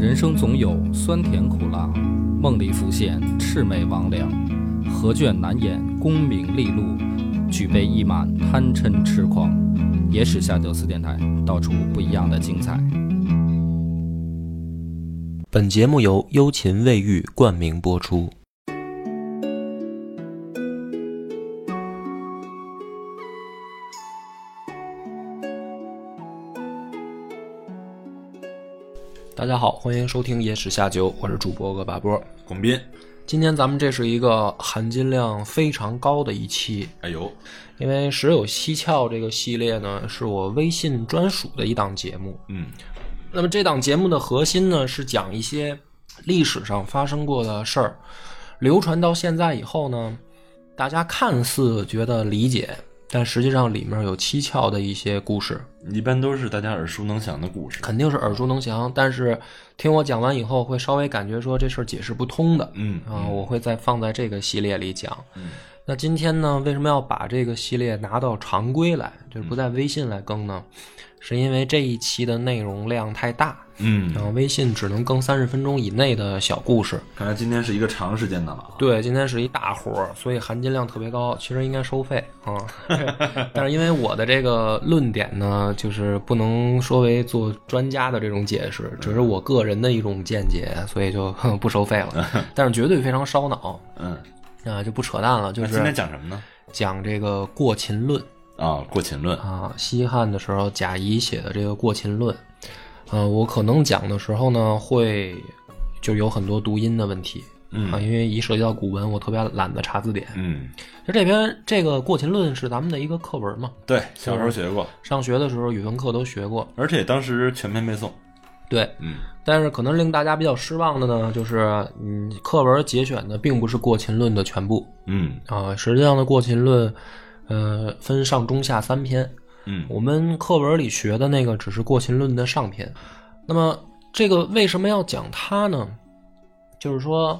人生总有酸甜苦辣，梦里浮现魑魅魍魉，何卷难掩功名利禄，举杯一满贪嗔痴狂。野史下酒四电台，道出不一样的精彩。本节目由幽琴卫浴冠名播出。大家好，欢迎收听《野史下酒》，我是主播恶八波。广斌，今天咱们这是一个含金量非常高的一期，哎呦，因为《十有蹊跷》这个系列呢，是我微信专属的一档节目。嗯，那么这档节目的核心呢，是讲一些历史上发生过的事儿，流传到现在以后呢，大家看似觉得理解，但实际上里面有蹊跷的一些故事，一般都是大家耳熟能详的故事。肯定是耳熟能详。但是听我讲完以后，会稍微感觉说这事儿解释不通的。嗯啊，我会再放在这个系列里讲。嗯那今天呢，为什么要把这个系列拿到常规来，就是不在微信来更呢？是因为这一期的内容量太大，嗯，然后微信只能更三十分钟以内的小故事。看来今天是一个长时间的了啊。对，今天是一大活儿，所以含金量特别高。其实应该收费啊，但是因为我的这个论点呢，就是不能说为做专家的这种解释，只是我个人的一种见解，所以就 不收费了。但是绝对非常烧脑嗯，啊，就不扯淡了，就是今天讲什么呢？讲这个过秦论。啊，过秦论。啊，西汉的时候贾谊写的这个《过秦论》，呃，我可能讲的时候呢，会就有很多读音的问题，嗯啊，因为一涉及到古文，我特别懒得查字典。嗯，就这篇这个《过秦论》是咱们的一个课文嘛，对，小时候学过，上学的时候语文课都学过。而且当时全篇背诵。对，嗯但是可能令大家比较失望的呢，就是嗯，课文节选的并不是《过秦论》的全部嗯啊，实际上的《过秦论》，呃，分上中下三篇。嗯我们课文里学的那个只是《过秦论》的上篇。那么，这个为什么要讲它呢？就是说，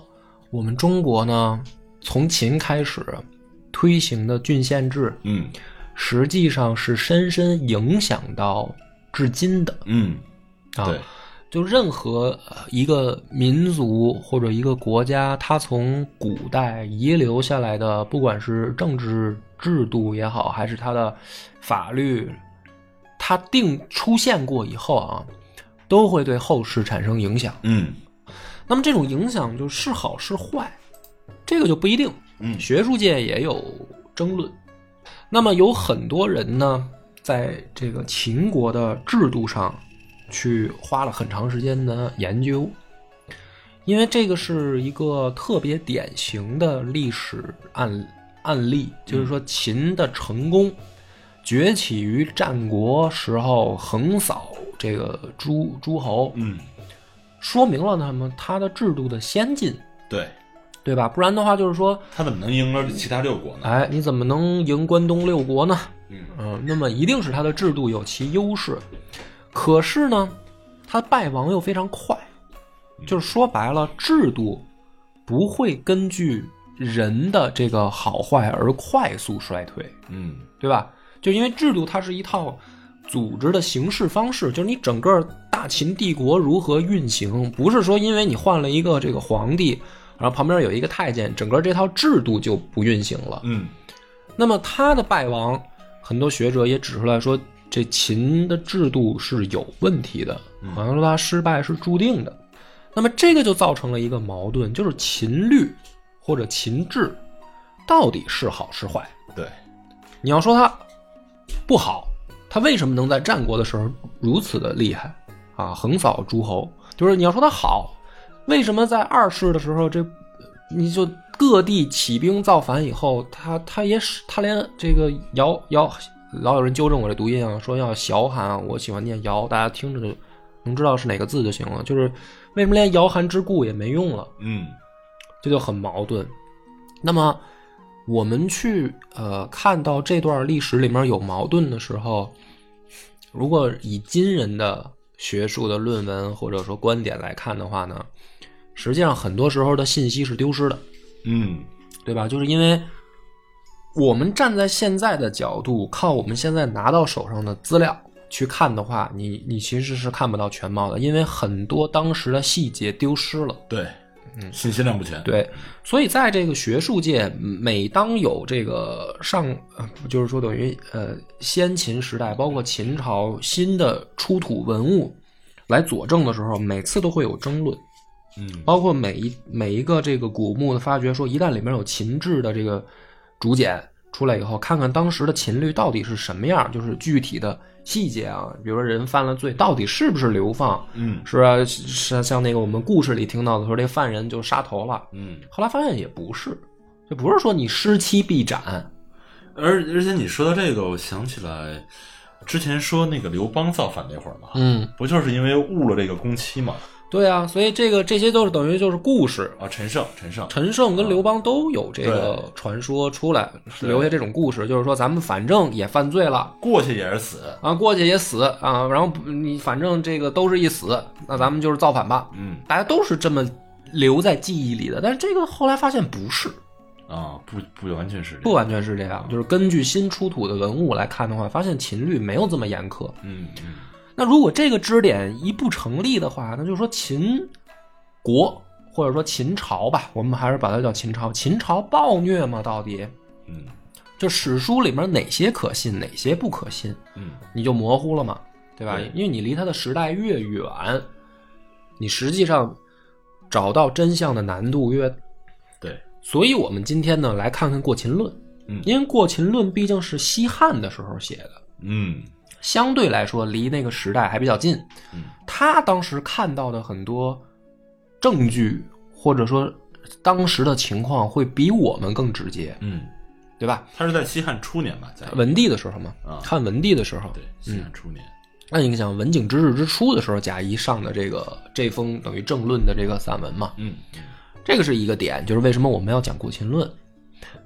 我们中国呢，从秦开始推行的郡县制，嗯实际上是深深影响到至今的嗯，啊。对，就任何呃一个民族或者一个国家，它从古代遗留下来的，不管是政治制度也好，还是它的法律，它定出现过以后啊，都会对后世产生影响。嗯那么这种影响就是好是坏，这个就不一定。嗯学术界也有争论。那么有很多人呢，在这个秦国的制度上，去花了很长时间的研究，因为这个是一个特别典型的历史案案例，就是说秦的成功，崛起于战国时候，横扫这个诸诸侯，嗯，说明了他们他的制度的先进，对，对吧？不然的话，就是说，他怎么能赢了其他六国呢？哎，你怎么能赢关东六国呢？嗯嗯，那么一定是他的制度有其优势，可是呢，他败亡又非常快，就是说白了，制度不会根据人的这个好坏而快速衰退，嗯对吧？就因为制度它是一套组织的形式方式，就是你整个大秦帝国如何运行，不是说因为你换了一个这个皇帝，然后旁边有一个太监，整个这套制度就不运行了。嗯那么他的败亡，很多学者也指出来说，这秦的制度是有问题的，好像说他失败是注定的。那么这个就造成了一个矛盾，就是秦律或者秦制到底是好是坏？对，你要说它不好，它为什么能在战国的时候如此的厉害啊，横扫诸侯？就是你要说它好，为什么在二世的时候这你就各地起兵造反以后，他他也使他连这个尧尧老有人纠正我这读音啊，说要小喊啊，我喜欢念尧，大家听着就能知道是哪个字就行了。就是为什么连尧韩之故也没用了？嗯这就很矛盾。那么我们去呃看到这段历史里面有矛盾的时候，如果以今人的学术的论文或者说观点来看的话呢，实际上很多时候的信息是丢失的，嗯对吧？就是因为我们站在现在的角度，靠我们现在拿到手上的资料，去看的话，你你其实是看不到全貌的，因为很多当时的细节丢失了。对，嗯，信息量不全。对，所以在这个学术界，每当有这个上，呃就是说等于呃先秦时代，包括秦朝新的出土文物来佐证的时候，每次都会有争论。嗯包括每一每一个这个古墓的发掘，说一旦里面有秦制的这个竹简出来以后，看看当时的秦律到底是什么样，就是具体的细节啊，比如说人犯了罪，到底是不是流放，嗯是吧？是像那个我们故事里听到的说，这犯人就杀头了，嗯，后来发现也不是，就不是说你失期必斩，而而且你说到这个，我想起来之前说那个刘邦造反那会儿嘛，嗯，不就是因为误了这个工期嘛？对啊，所以这个这些都是等于就是故事。啊，陈胜，陈胜，陈胜跟刘邦都有这个传说出来，是留下这种故事，就是说咱们反正也犯罪了，过去也是死。啊，过去也死啊，然后你反正这个都是一死，那咱们就是造反吧，嗯大家都是这么留在记忆里的。但是这个后来发现不是，啊，不不完全是这样不完全是这样，就是根据新出土的文物来看的话，发现秦律没有这么严苛。嗯嗯那如果这个支点一不成立的话，那就是说秦国或者说秦朝吧，我们还是把它叫秦朝。秦朝暴虐吗？到底嗯就史书里面哪些可信，哪些不可信？嗯你就模糊了嘛，对吧？因为你离它的时代越远，你实际上找到真相的难度越。对，所以我们今天呢，来看看《过秦论》。嗯因为《过秦论》毕竟是西汉的时候写的，嗯相对来说离那个时代还比较近。嗯他当时看到的很多证据，或者说当时的情况，会比我们更直接，嗯，对吧？他是在西汉初年吧，在文帝的时候嘛，啊汉文帝的时候，对西汉初年，那你想文景之治之初的时候，贾谊上的这个这封等于政论的这个散文嘛，嗯这个是一个点，就是为什么我们要讲《古琴论》。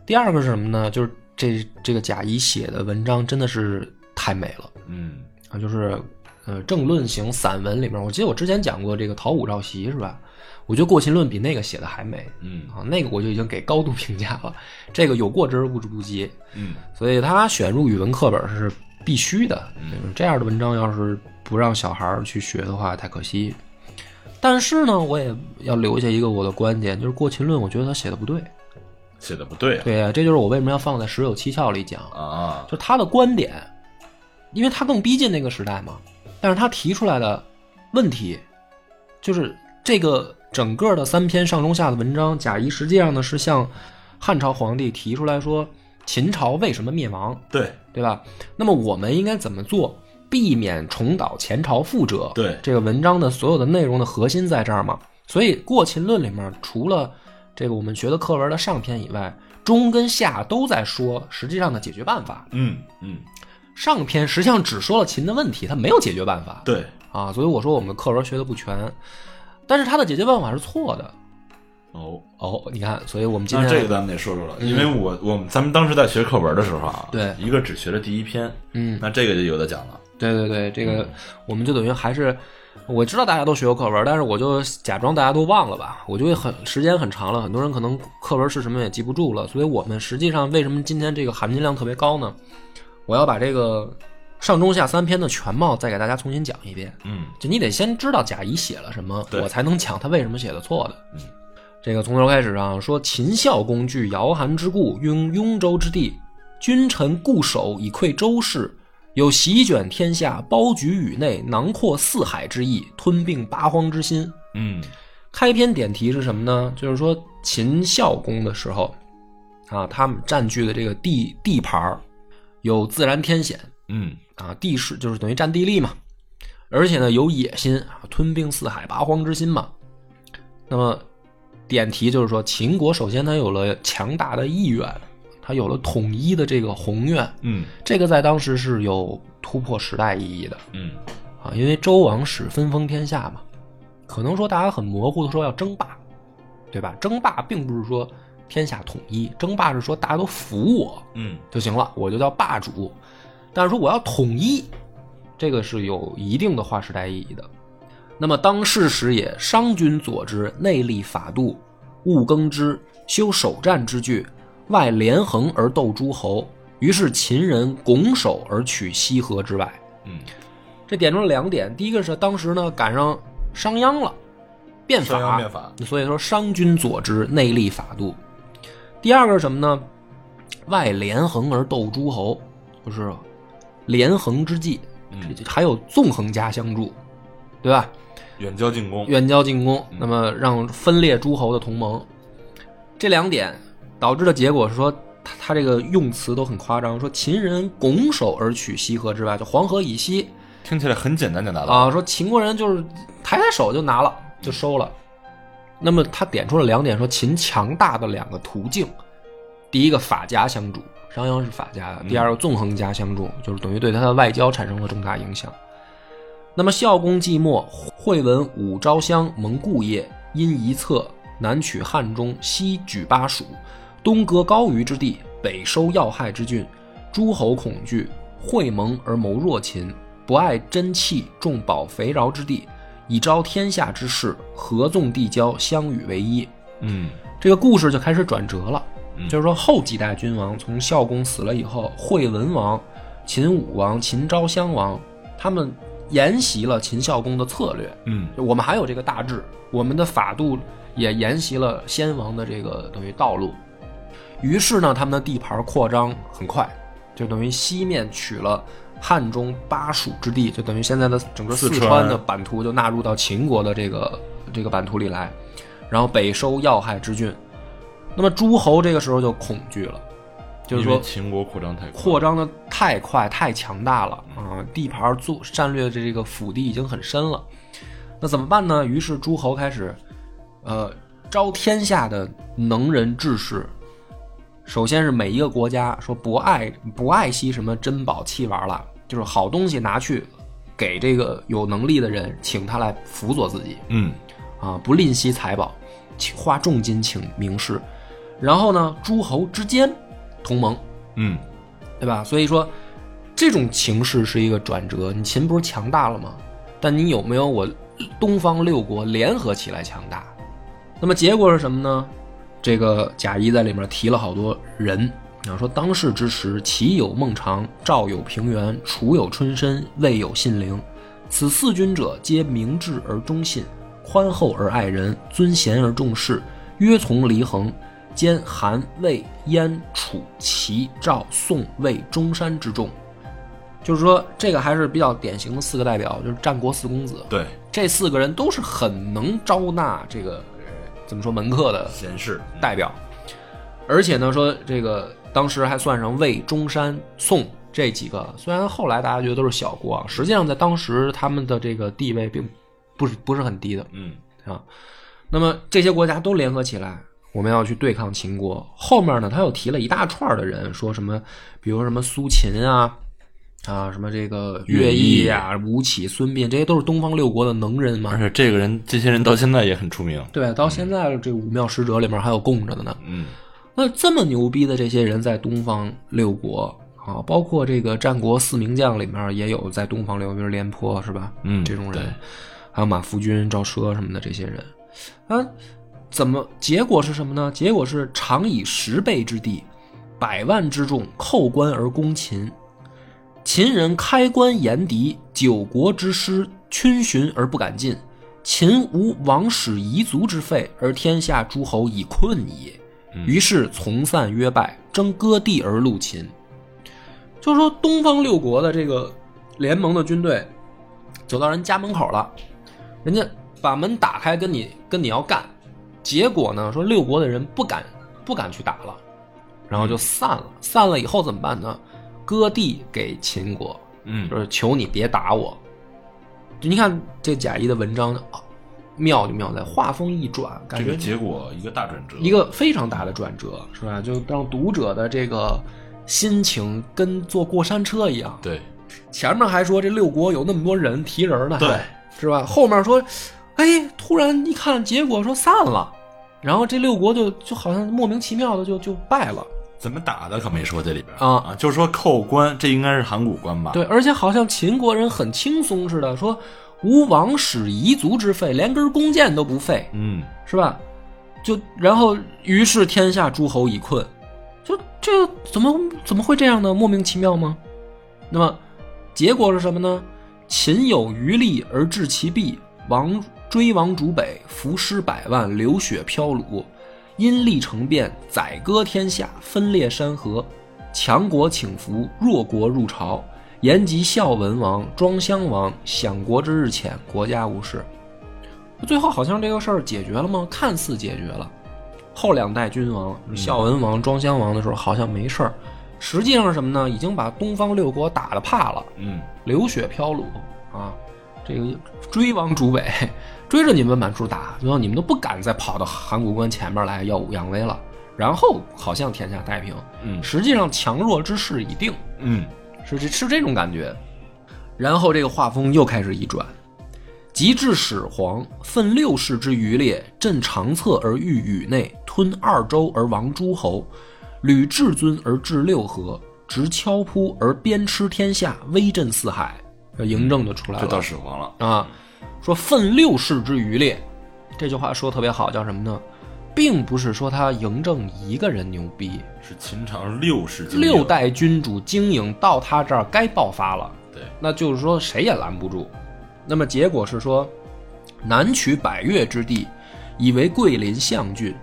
第二个是什么呢？就是这这个贾谊写的文章真的是太美了嗯啊！就是呃政论型散文里面，我记得我之前讲过这个陶武赵檄是吧？我觉得《过秦论》比那个写的还美嗯啊，那个我就已经给高度评价了，这个有过之而无不及。嗯所以他选入语文课本是必须的。嗯这样的文章，要是不让小孩儿去学的话，太可惜。但是呢，我也要留下一个我的观点，就是《过秦论》，我觉得他写的不对。写的不对啊对呀、这就是我为什么要放在《十有七窍》里讲，啊，就他的观点，因为他更逼近那个时代嘛。但是他提出来的问题，就是这个整个的三篇上中下的文章，贾谊实际上呢是向汉朝皇帝提出来说，秦朝为什么灭亡？对对吧？那么我们应该怎么做，避免重蹈前朝覆辙？对这个文章的所有的内容的核心在这儿嘛。所以《过秦论》里面除了这个我们学的课文的上篇以外，中跟下都在说实际上的解决办法。嗯嗯上篇实际上只说了秦的问题，他没有解决办法对，啊。所以我说我们的课文学的不全，但是他的解决办法是错的。哦。哦，你看，所以我们今天那这个咱们得说说了，因为我我们咱们当时在学课文的时候啊，对一个只学了第一篇，嗯，那这个就有的讲了，对对对，这个我们就等于还是，我知道大家都学过课文，但是我就假装大家都忘了吧。我就会很时间很长了，很多人可能课文是什么也记不住了。所以我们实际上为什么今天这个含金量特别高呢？我要把这个上中下三篇的全貌再给大家重新讲一遍。嗯就你得先知道贾谊写了什么，我才能讲他为什么写的错的。嗯，这个从头开始啊，说秦孝公据尧韩之故，拥雍州之地，君臣固守以窥周室，有席卷天下、包举宇内、囊括四海之意，吞并八荒之心。嗯开篇点题是什么呢？就是说秦孝公的时候，啊，他们占据的这个地地盘儿有自然天险，嗯啊，地势就是等于占地利嘛，而且呢有野心啊，吞并四海八荒之心嘛。那么点题就是说，秦国首先它有了强大的意愿，它有了统一的这个宏愿，嗯这个在当时是有突破时代意义的嗯啊，因为周王室分封天下嘛，可能说大家很模糊的说要争霸，对吧？争霸并不是说天下统一，争霸是说大家都服我，嗯就行了，我就叫霸主。但是说我要统一，这个是有一定的划时代意义的。那么当世时也，商君佐之，内立法度，务耕之，修守战之具，外连横而斗诸侯。于是秦人拱手而取西河之外。嗯这点出了两点，第一个是当时呢赶上商鞅了，变法，变法所以说商君佐之，内立法度。第二个是什么呢？外连横而斗诸侯，就是连横之计，还有纵横家相助，对吧？远交近攻，远交近攻，那么让分裂诸侯的同盟，这两点导致的结果是说，他他这个用词都很夸张，说秦人拱手而取西河之外，就黄河以西听起来很简单简单的啊，说秦国人就是抬抬手就拿了，就收了。那么他点出了两点，说秦强大的两个途径，第一个法家相助，商鞅是法家的；第二个纵横家相助，就是等于对他的外交产生了重大影响。那么孝公季末，惠文武昭襄蒙故业，因一策，南取汉中，西举巴蜀，东割高于之地，北收要害之郡，诸侯恐惧，会盟而谋弱秦，不爱真气，重保肥饶之地，以昭天下之士，合纵地交，相与为一。嗯这个故事就开始转折了，嗯就是说后几代君王从孝公死了以后，惠文王、秦武王、秦昭襄王，他们沿袭了秦孝公的策略。嗯我们还有这个大志，我们的法度也沿袭了先王的这个等于道路。于是呢，他们的地盘扩张很快，就等于西面取了汉中巴蜀之地，就等于现在的整个四川的版图就纳入到秦国的这个这个版图里来，然后北收要害之郡。那么诸侯这个时候就恐惧了，就是说秦国扩张太，扩张的太快、太强大了啊！地盘做战略的这个腹地已经很深了，那怎么办呢？于是诸侯开始，呃，招天下的能人志士。首先是每一个国家说不爱不爱惜什么珍宝器玩了，就是好东西拿去给这个有能力的人，请他来辅佐自己。嗯啊，不吝惜财宝，花重金请名士，然后呢，诸侯之间同盟，嗯对吧？所以说，这种情势是一个转折。你秦不是强大了吗？但你有没有我东方六国联合起来强大？那么结果是什么呢？这个贾谊在里面提了好多人，啊，说当世之时，齐有孟尝，赵有平原，楚有春申，魏有信陵。此四君者，皆明智而忠信，宽厚而爱人，尊贤而重士，约从离衡。兼韩、魏、燕、楚、齐、赵、宋、魏、中山之众，就是说这个还是比较典型的四个代表，就是战国四公子。对这四个人都是很能招纳这个呃怎么说门客的贤士代表，而且呢说这个当时还算上魏、中山、宋这几个，虽然后来大家觉得都是小国啊，实际上在当时他们的这个地位并不是不是很低的嗯啊。那么这些国家都联合起来，我们要去对抗秦国。后面呢，他又提了一大串的人，说什么，比如什么苏秦啊。啊，什么这个乐毅啊、吴起、孙膑，这些都是东方六国的能人嘛而。且这个人这些人到现在也很出名，对，到现在这五庙使者里面还有供着的呢。嗯那这么牛逼的这些人在东方六国啊，包括这个战国四名将里面也有在东方六国，比如廉颇是吧？嗯这种人，还有马夫君、赵奢什么的这些人，啊，怎么结果是什么呢？结果是常以十倍之地，百万之众叩关而攻秦。秦人开关严敌，九国之师逡巡而不敢进。秦无王室遗族之废，而天下诸侯以困也。于是从散约败，争割地而入秦。就是说，东方六国的这个联盟的军队走到人家门口了，人家把门打开，跟你跟你要干，结果呢，说六国的人不敢不敢去打了，然后就散了。散了以后怎么办呢？割地给秦国，嗯就是求你别打我。就你看这贾谊的文章啊，妙就妙在画风一转，感觉这个结果一个大转折，一个非常大的转折，是吧？就让读者的这个心情跟坐过山车一样。对前面还说这六国有那么多人提人呢，对，是吧？后面说，哎，突然一看结果说散了，然后这六国就就好像莫名其妙的就就败了。怎么打的可没说这里边啊啊，就是说扣关，这应该是函谷关吧？对，而且好像秦国人很轻松似的，说无王室遗族之费，连根弓箭都不费，嗯是吧？就然后，于是天下诸侯已困，就这怎么怎么会这样呢？莫名其妙吗？那么结果是什么呢？秦有余力而治其弊，王追王逐北，伏尸百万，流血飘橹，因利成变，宰割天下，分裂山河，强国请服，弱国入朝。延吉孝文王、庄襄王，享国之日浅，国家无事。最后好像这个事儿解决了吗？看似解决了。后两代君王，孝文王、庄襄王的时候好像没事儿，实际上是什么呢？已经把东方六国打得怕了。嗯，流血飘橹啊，这个追王逐北，追着你们满处打，最后你们都不敢再跑到函谷关前面来耀武扬威了。然后好像天下太平，嗯实际上强弱之势已定，嗯是这是这种感觉。然后这个画风又开始一转，及至始皇，奋六世之余烈，镇长策而御宇内，吞二州而亡诸侯，履至尊而治六合，执敲扑而鞭笞天下，威震四海。这嬴政就出来了，就到始皇了。啊，说奋六世之余烈，这句话说得特别好，叫什么呢？并不是说他嬴政一个人牛逼，是秦朝六世六代君主经营到他这儿该爆发了，对，那就是说谁也拦不住。那么结果是说，南取百越之地，以为桂林象郡，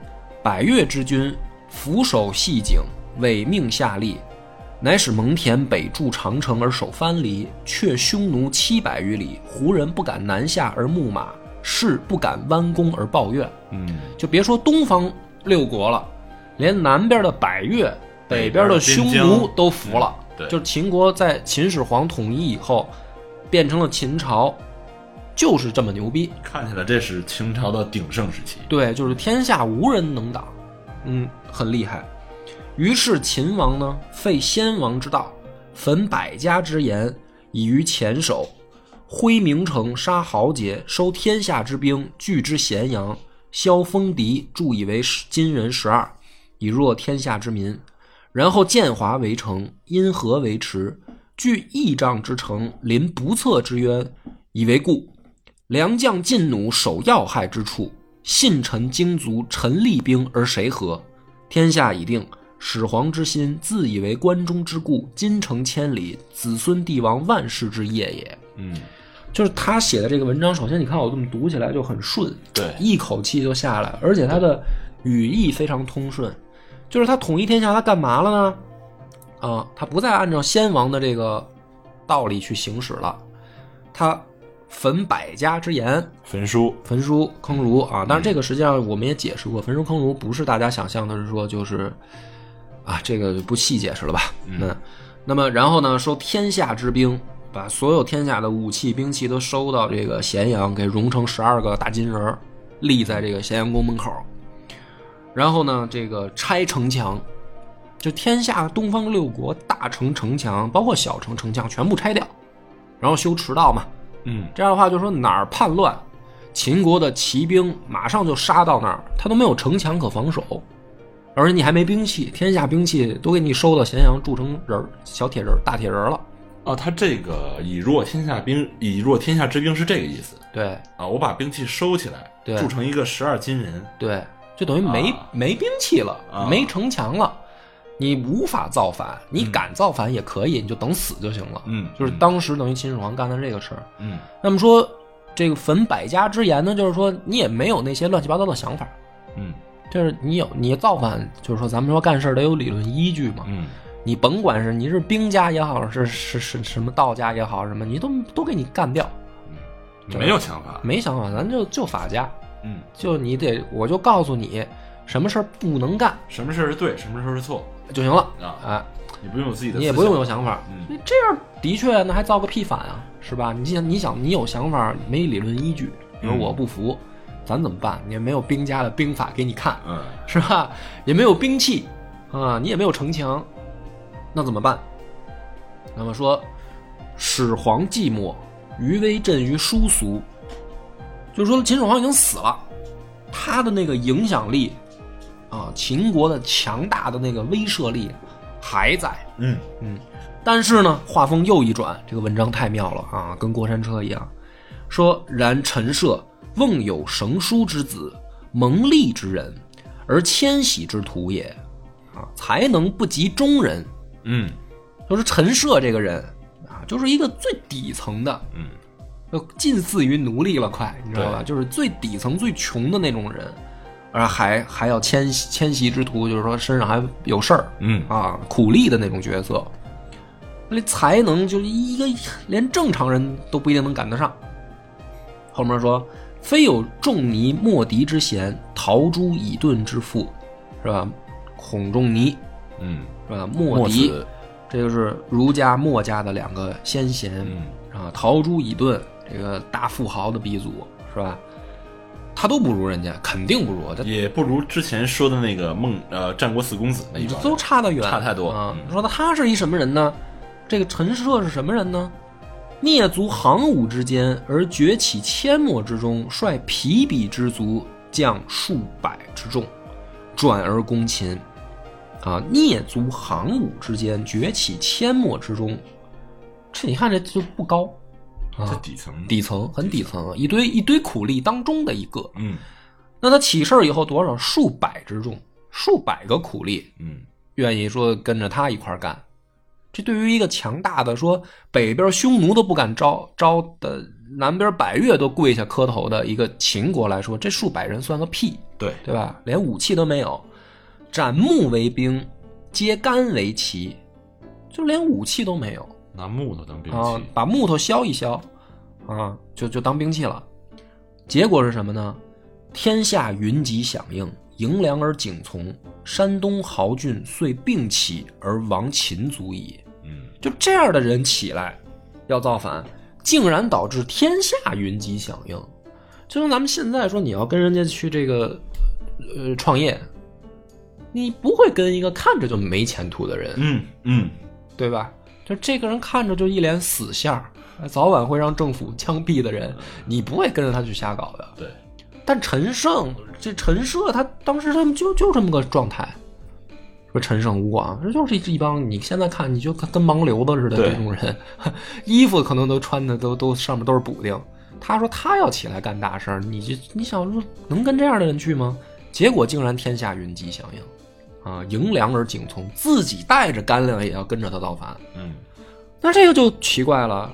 百越之君俯首系颈，委命下吏，乃使蒙恬北筑长城而守藩篱，却匈奴七百余里，胡人不敢南下而牧马，士不敢弯弓而抱怨。嗯，就别说东方六国了，连南边的百越、北边的匈奴都服了。嗯对就是秦国在秦始皇统一以后，变成了秦朝，就是这么牛逼。看起来这是秦朝的鼎盛时期。对，就是天下无人能挡，嗯，很厉害。于是秦王呢，废先王之道，焚百家之言，以于前首，挥名城，杀豪杰，收天下之兵，聚之咸阳，削封敌，铸以为金人十二，以弱天下之民。然后建华为城，因河为池，据益丈之城，临不测之渊，以为固。良将劲弩守要害之处，信臣精卒陈厉兵而谁和？天下已定，始皇之心自以为关中之固，金城千里，子孙帝王万世之业也。嗯，就是他写的这个文章，首先你看我这么读起来就很顺，对，一口气就下来，而且他的语义非常通顺。就是他统一天下，他干嘛了呢？啊，他不再按照先王的这个道理去行使了，他焚百家之言，焚书。焚书坑儒啊。但是，这个实际上我们也解释过，焚书坑儒不是大家想象的是说就是啊，这个就不细解释了吧？嗯，那么然后呢，说天下之兵，把所有天下的武器兵器都收到这个咸阳，给熔成十二个大金人儿，立在这个咸阳宫门口。然后呢，这个拆城墙，就天下东方六国大城城墙，包括小城城墙，全部拆掉，然后修驰道嘛。嗯，这样的话，就说哪儿叛乱，秦国的骑兵马上就杀到那儿，他都没有城墙可防守，而且你还没兵器，天下兵器都给你收到咸阳，铸成人儿小铁人儿、大铁人儿了。哦，他这个以弱天下兵，以弱天下之兵是这个意思对啊。我把兵器收起来，对铸成一个十二金人。对，就等于没、啊没兵器了，啊没城墙了，你无法造反，你敢造反也可以，你就等死就行了。嗯就是当时等于秦始皇干的这个事儿。嗯那么说，这个焚百家之言呢，就是说你也没有那些乱七八糟的想法，嗯就是你有你造反，就是说咱们说干事得有理论依据嘛。嗯你甭管是你是兵家也好，是是是什么道家也好，什么你都都给你干掉，嗯，没有想法。没想法，咱就就法家，嗯，就你得我就告诉你什么事儿不能干什么事儿是对，什么事儿是错就行了啊？哎，你不用有自己的，你也不用有。想法，嗯这样的确那还造个屁反啊，是吧？你想你想你有想法没理论依据，你说嗯我不服，咱怎么办？你也没有兵家的兵法给你看，嗯是吧？也没有兵器啊，你也没有城墙，那怎么办？那么说，始皇寂寞，余威震于殊俗，就是说秦始皇已经死了，他的那个影响力啊，秦国的强大的那个威慑力还在。嗯嗯但是呢，画风又一转，这个文章太妙了啊，跟过山车一样。说然陈涉瓮有绳书之子，蒙利之人，而迁徙之徒也，啊，才能不及中人。嗯。就是陈涉这个人啊，就是一个最底层的，嗯，就近似于奴隶了，快，你知道吧？就是最底层、最穷的那种人，而还还要迁徙迁徙之徒，就是说身上还有事儿嗯。啊，苦力的那种角色，那才能就一个连正常人都不一定能赶得上。后面说，非有仲尼莫敌之贤，陶朱以盾之父，是吧？孔仲尼。嗯，是吧？莫这就是儒家、墨家的两个先贤。嗯啊，陶朱以盾这个大富豪的鼻祖是吧？他都不如人家，肯定不如，这也不如之前说的那个孟呃战国四公子那一帮都差得远，差太多啊！嗯说他是一什么人呢？这个陈涉是什么人呢？蹑足行伍之间，而崛起阡陌之中，率疲鄙之卒将数百之众，转而攻秦。啊，蹑足行伍之间，崛起阡陌之中，这你看这就不高这啊，底层，底层很底层，一堆一堆苦力当中的一个。嗯那他起事儿以后多少？数百之众，数百个苦力，嗯愿意说跟着他一块干。这对于一个强大的说北边匈奴都不敢招招的，南边百越都跪下磕头的一个秦国来说，这数百人算个屁，对，对吧？连武器都没有，斩木为兵，揭竿为旗，就连武器都没有拿木头当兵啊器，！把木头削一削，啊，就就当兵器了。结果是什么呢？天下云集响应，迎良而景从，山东豪俊遂并起而亡秦族矣。嗯就这样的人起来要造反，竟然导致天下云集响应。就像咱们现在说，你要跟人家去这个呃创业，你不会跟一个看着就没前途的人，嗯嗯，对吧？就这个人看着就一脸死相，早晚会让政府枪毙的人，你不会跟着他去瞎搞的。对，但陈胜这陈涉他当时他们就就这么个状态，说陈胜吴广，这就是一帮你现在看你就跟跟盲流子似的这种人，衣服可能都穿的都都上面都是补丁。他说他要起来干大事儿，你就你想说能跟这样的人去吗？结果竟然天下云集响应，啊，迎粮而景从，自己带着干粮也要跟着他造反。嗯那这个就奇怪了，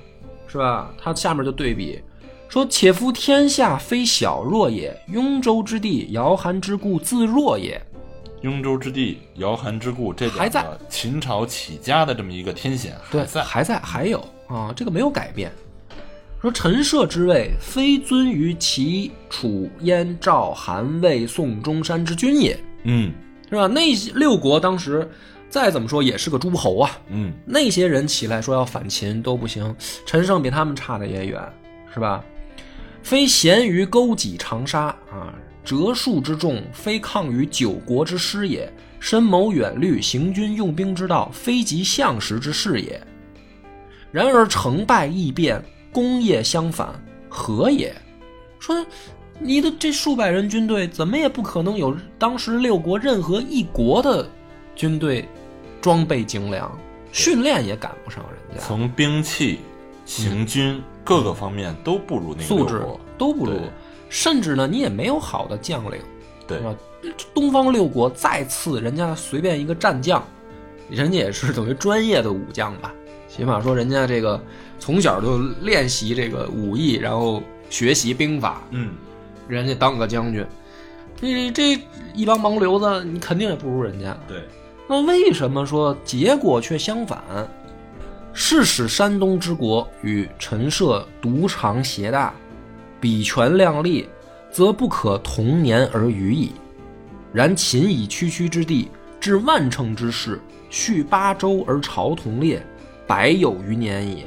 是吧？他下面就对比说：“且夫天下非小弱也，雍州之地，摇韩之故自弱也。雍州之地，摇韩之故，这还在秦朝起家的这么一个天险对，还在，还在，还有啊，这个没有改变。说陈涉之位，非尊于齐、楚、燕、赵、韩、魏、宋、中山之君也，嗯是吧？那些六国当时再怎么说也是个诸侯啊，嗯那些人起来说要反秦都不行，陈胜比他们差的也远，是吧？非贤于勾稽长沙啊，折数之众，非抗于九国之师也。深谋远虑，行军用兵之道，非及相识之事也。然而成败易变，功业相反，何也？说你的这数百人军队，怎么也不可能有当时六国任何一国的军队装备精良，训练也赶不上人家，从兵器、行军各个方面都不如那个素质都不如，甚至呢，你也没有好的将领，对吧？东方六国再次，人家随便一个战将，人家也是等于专业的武将吧，起码说人家这个从小就练习这个武艺，然后学习兵法，嗯人家当个将军，你这一帮盲流子，你肯定也不如人家。对，那为什么说结果却相反？是使山东之国与陈涉独长协大，比权量力，则不可同年而语矣。然秦以区区之地，至万乘之势，续八州而朝同列，百有余年也。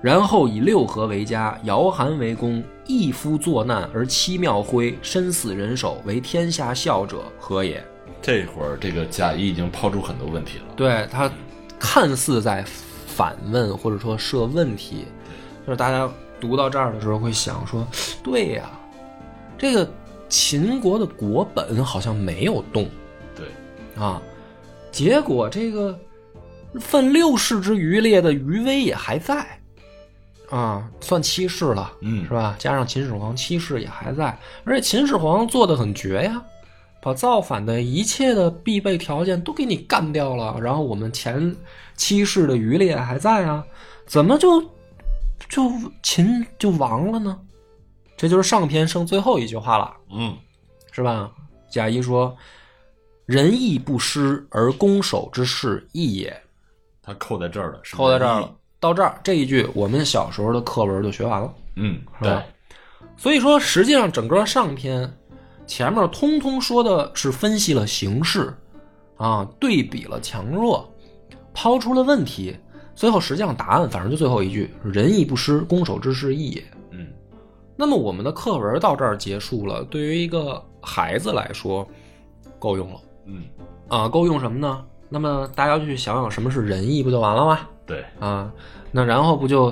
然后以六合为家，摇韩为公，一夫作难而七庙徽，身死人手，为天下笑者，何也？这会儿这个贾谊已经抛出很多问题了。对他看似在反问或者说设问题，就是大家读到这儿的时候会想说，对呀，这个秦国的国本好像没有动对，啊，结果这个分六世之余烈的余威也还在啊，算七世了，嗯是吧？加上秦始皇七世也还在，而且秦始皇做的很绝呀，把造反的一切的必备条件都给你干掉了，然后我们前七世的余烈还在啊，怎么就就秦就亡了呢？这就是上篇剩最后一句话了，嗯是吧？贾谊说：“仁义不施而攻守之势异也。他扣在这儿了，”扣在这儿了。到这儿这一句，我们小时候的课文就学完了。嗯，是吧对，所以说，实际上整个上篇前面通通说的是分析了形势，啊，对比了强弱，抛出了问题，最后实际上答案反正就最后一句：“仁义不失，攻守之势异也。”嗯那么我们的课文到这儿结束了，对于一个孩子来说，够用了嗯，啊，够用什么呢？那么大家就去想想什么是仁义，不就完了吗？对，啊，那然后不就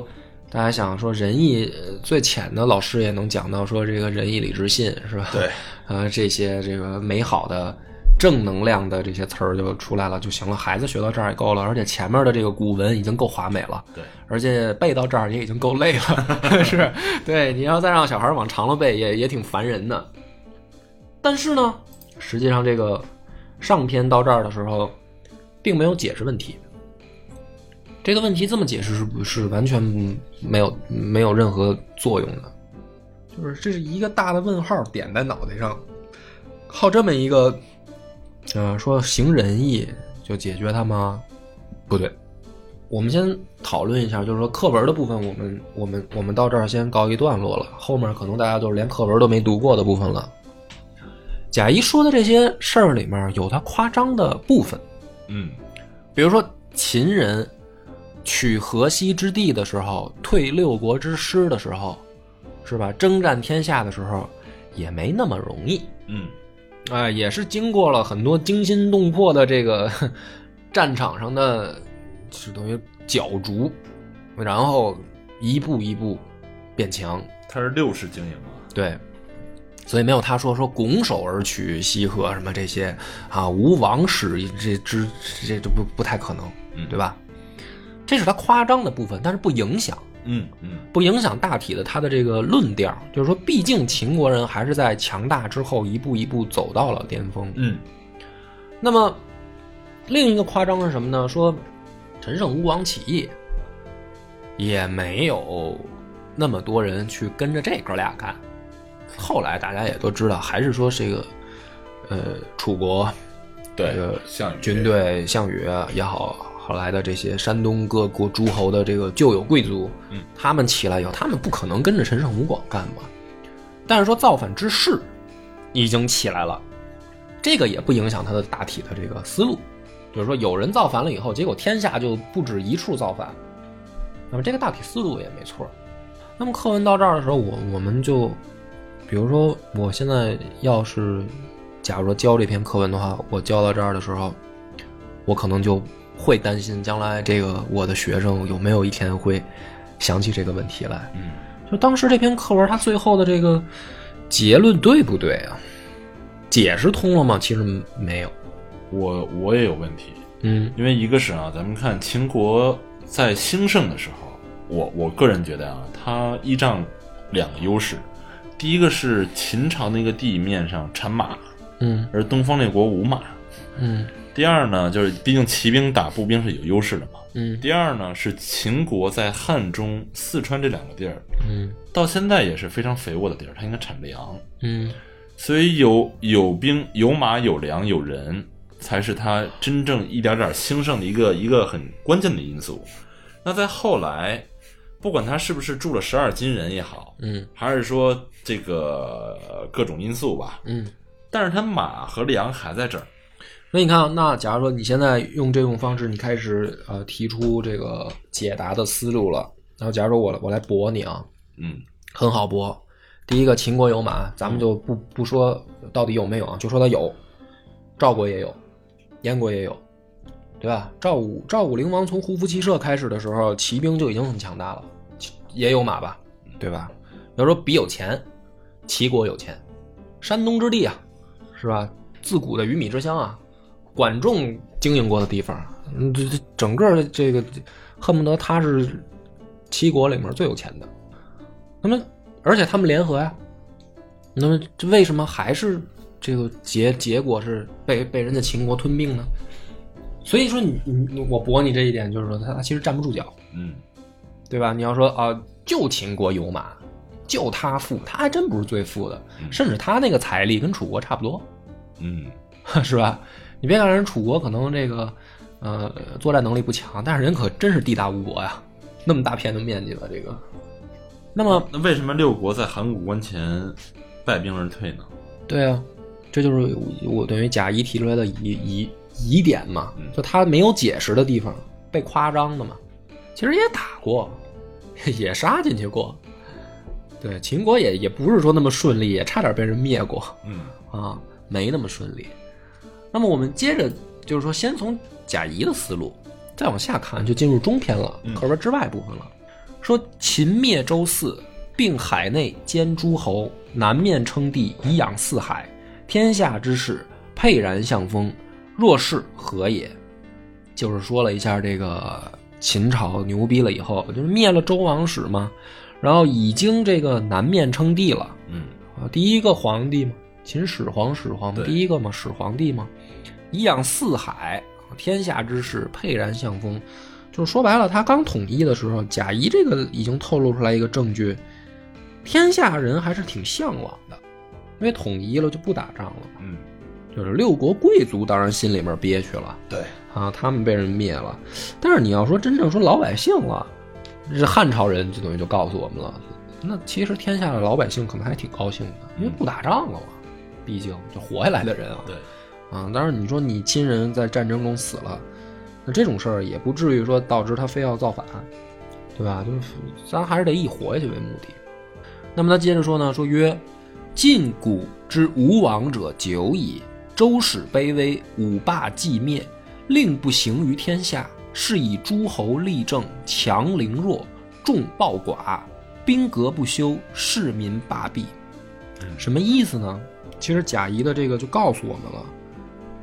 大家想说仁义呃最浅的老师也能讲到说这个仁义礼智信是吧？对，啊，这些这个美好的正能量的这些词儿就出来了就行了。孩子学到这儿也够了，而且前面的这个古文已经够华美了，对，而且背到这儿也已经够累了，是对。你要再让小孩往长了背，也也挺烦人的。但是呢，实际上这个上篇到这儿的时候，并没有解释问题。这个问题这么解释是不是完全没有没有任何作用的？就是这是一个大的问号点在脑袋上，靠这么一个，呃，说行仁义就解决它吗？不对，我们先讨论一下，就是说课文的部分，我们我们我们到这儿先告一段落了，后面可能大家都是连课文都没读过的部分了。贾谊说的这些事儿里面有他夸张的部分，嗯比如说秦人取河西之地的时候，退六国之师的时候，是吧？征战天下的时候，也没那么容易。嗯啊、也是经过了很多惊心动魄的这个 战场上的，是等于角逐，然后一步一步变强。他是六世经营啊。对，所以没有他说说拱手而取西河什么这些啊，无王使这之这这不不太可能，嗯对吧？这是他夸张的部分，但是不影响。嗯嗯不影响大体的他的这个论调，就是说，毕竟秦国人还是在强大之后一步一步走到了巅峰。嗯那么，另一个夸张是什么呢？说陈胜吴广起义，也没有那么多人去跟着这哥俩干。后来大家也都知道，还是说这个，呃，楚国对这个项羽军队项羽也好，后来的这些山东各国诸侯的这个旧有贵族，嗯，他们起来以后，他们不可能跟着陈胜吴广干嘛。但是说造反之势已经起来了，这个也不影响他的大体的这个思路，就是说有人造反了以后，结果天下就不止一处造反，那么这个大体思路也没错。那么课文到这儿的时候，我我们就，比如说我现在要是假如说教这篇课文的话，我教到这儿的时候，我可能就会担心将来这个我的学生有没有一天会想起这个问题来。嗯就当时这篇课文它最后的这个结论对不对啊？解释通了吗？其实没有。我我也有问题，嗯因为一个是啊，咱们看秦国在兴盛的时候，我我个人觉得啊，它依仗两个优势，第一个是秦朝那个地面上产马，嗯而东方列国无马。嗯第二呢，就是毕竟骑兵打步兵是有优势的嘛。嗯第二呢，是秦国在汉中、四川这两个地儿，嗯到现在也是非常肥沃的地儿，它应该产粮，嗯所以有有兵、有马、有粮、有人，才是它真正一点点兴盛的一个一个很关键的因素。那在后来，不管他是不是住了十二金人也好，嗯还是说这个呃各种因素吧，嗯。但是他马和粮还在这儿，所以你看，那假如说你现在用这种方式，你开始呃提出这个解答的思路了，然后假如说我我来驳你啊，嗯很好驳。第一个，秦国有马，咱们就不不说到底有没有啊，就说他有。赵国也有，燕国也有，对吧？赵武赵武灵王从胡服骑射开始的时候，骑兵就已经很强大了，骑也有马吧，对吧？要说比有钱，齐国有钱，山东之地啊，是吧？自古的鱼米之乡啊，管仲经营过的地方，嗯，这这整个这个恨不得他是七国里面最有钱的。那么，而且他们联合呀，那么这为什么还是这个结结果是被被人家秦国吞并呢？所以说你你你我驳你这一点，就是说他他其实站不住脚。嗯对吧？你要说啊，就秦国有马，就他富，他还真不是最富的，甚至他那个财力跟楚国差不多，嗯 是吧？你别看人楚国可能这个呃作战能力不强，但是人可真是地大物博呀，那么大片的面积了，这个。那么那为什么六国在函谷关前败兵而退呢？对啊，这就是我等于贾谊提出来的疑疑疑点嘛，嗯就他没有解释的地方，被夸张的嘛。其实也打过，也杀进去过。对，秦国也也不是说那么顺利，也差点被人灭过嗯啊，没那么顺利。那么我们接着就是说，先从贾谊的思路再往下看，就进入中篇了，课文之外部分了。说秦灭周四，并海内兼诸侯，南面称帝，以养四海。天下之事，沛然向风，若是何也？就是说了一下这个秦朝牛逼了以后，就是灭了周王室嘛，然后已经这个南面称帝了。嗯啊，第一个皇帝嘛，秦始皇，始皇第一个嘛，始皇帝嘛，以养四海，天下之事，沛然向风。就是说白了，他刚统一的时候，贾谊这个已经透露出来一个证据，天下人还是挺向往的，因为统一了就不打仗了嘛。嗯。就是六国贵族当然心里面憋屈了。对，啊，他们被人灭了，但是你要说真正说老百姓了，这汉朝人就等于就告诉我们了，那其实天下的老百姓可能还挺高兴的，因为不打仗了嘛，毕竟就活下来的人啊，对，啊，当然你说你亲人在战争中死了，那这种事儿也不至于说导致他非要造反，对吧？就是咱还是得以活下去为目的。那么他接着说呢，说曰：“晋古之无王者久矣，周始卑微，五霸既灭，令不行于天下，是以诸侯立政，强凌弱，众暴寡，兵革不休，士民罢弊。”什么意思呢？其实贾谊的这个就告诉我们了，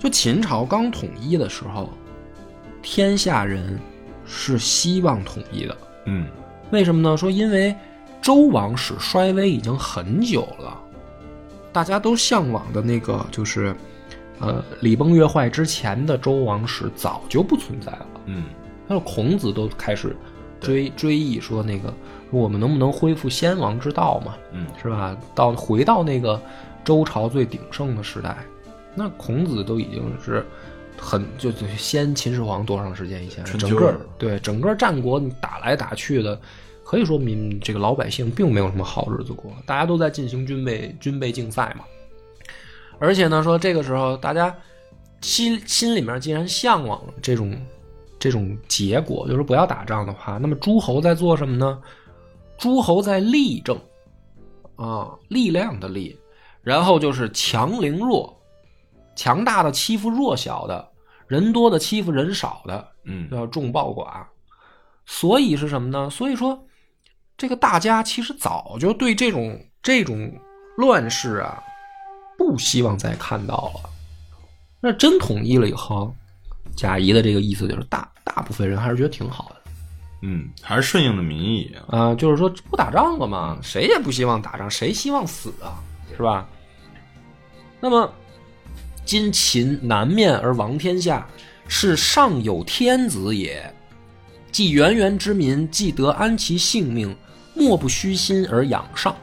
就秦朝刚统一的时候，天下人是希望统一的。嗯为什么呢？说因为周王室衰微已经很久了，大家都向往的那个就是，呃，礼崩乐坏之前的周王室早就不存在了。嗯还有孔子都开始追追忆说那个我们能不能恢复先王之道嘛？嗯是吧？到回到那个周朝最鼎盛的时代，那孔子都已经是很就就先秦始皇多长时间以前，整个对整个战国你打来打去的，可以说民这个老百姓并没有什么好日子过，大家都在进行军备军备竞赛嘛。而且呢，说这个时候大家心心里面既然向往这种这种结果，就是不要打仗的话，那么诸侯在做什么呢？诸侯在立政啊，力量的力，然后就是强凌弱，强大的欺负弱小的，人多的欺负人少的，嗯要众暴寡。所以是什么呢？所以说，这个大家其实早就对这种这种乱世啊，不希望再看到了。那真统一了以后，贾谊的这个意思就是大大部分人还是觉得挺好的嗯，还是顺应着民意啊。啊、就是说不打仗了嘛，谁也不希望打仗，谁希望死啊，是吧？那么，今秦南面而亡天下，是上有天子也。既源源之民，既得安其性命，莫不虚心而仰上。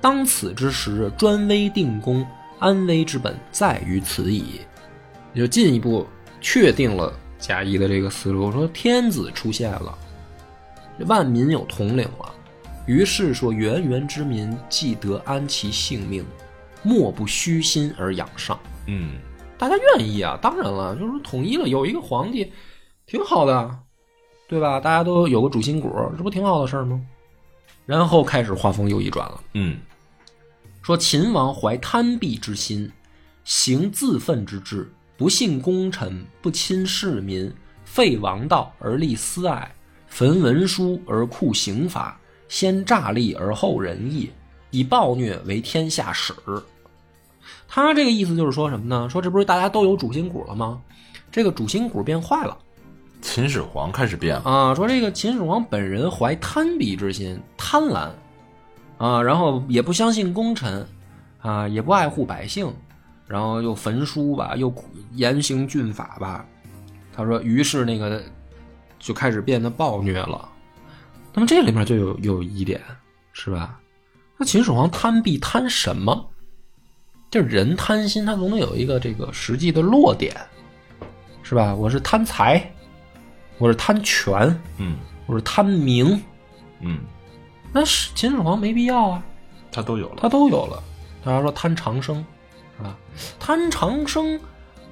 当此之时，专威定功，安危之本在于此矣。也就进一步确定了贾谊的这个思路，说天子出现了，万民有统领了。于是说，源源之民既得安其性命，莫不虚心而仰上。嗯大家愿意啊，当然了，就是说统一了，有一个皇帝，挺好的，对吧？大家都有个主心骨，这不挺好的事儿吗？然后开始画风又一转了，嗯说秦王怀贪鄙之心，行自愤之志，不信功臣，不亲士民，废王道而立私爱，焚文书而酷刑法，先诈立而后仁义，以暴虐为天下始。他这个意思就是说什么呢？说这不是大家都有主心骨了吗？这个主心骨变坏了秦始皇开始变了。啊！说这个秦始皇本人怀贪鄙之心，贪婪啊，然后也不相信功臣啊，也不爱护百姓，然后又焚书吧，又严刑峻法吧。他说，于是那个就开始变得暴虐了。那么这里面就有有疑点，是吧？那秦始皇贪鄙贪什么？就是人贪心，他总得有一个这个实际的落点，是吧？我是贪财，我是贪权，嗯我是贪名，嗯，那是秦始皇没必要啊，他都有了。他都有了。大家说贪长生，是吧？贪长生，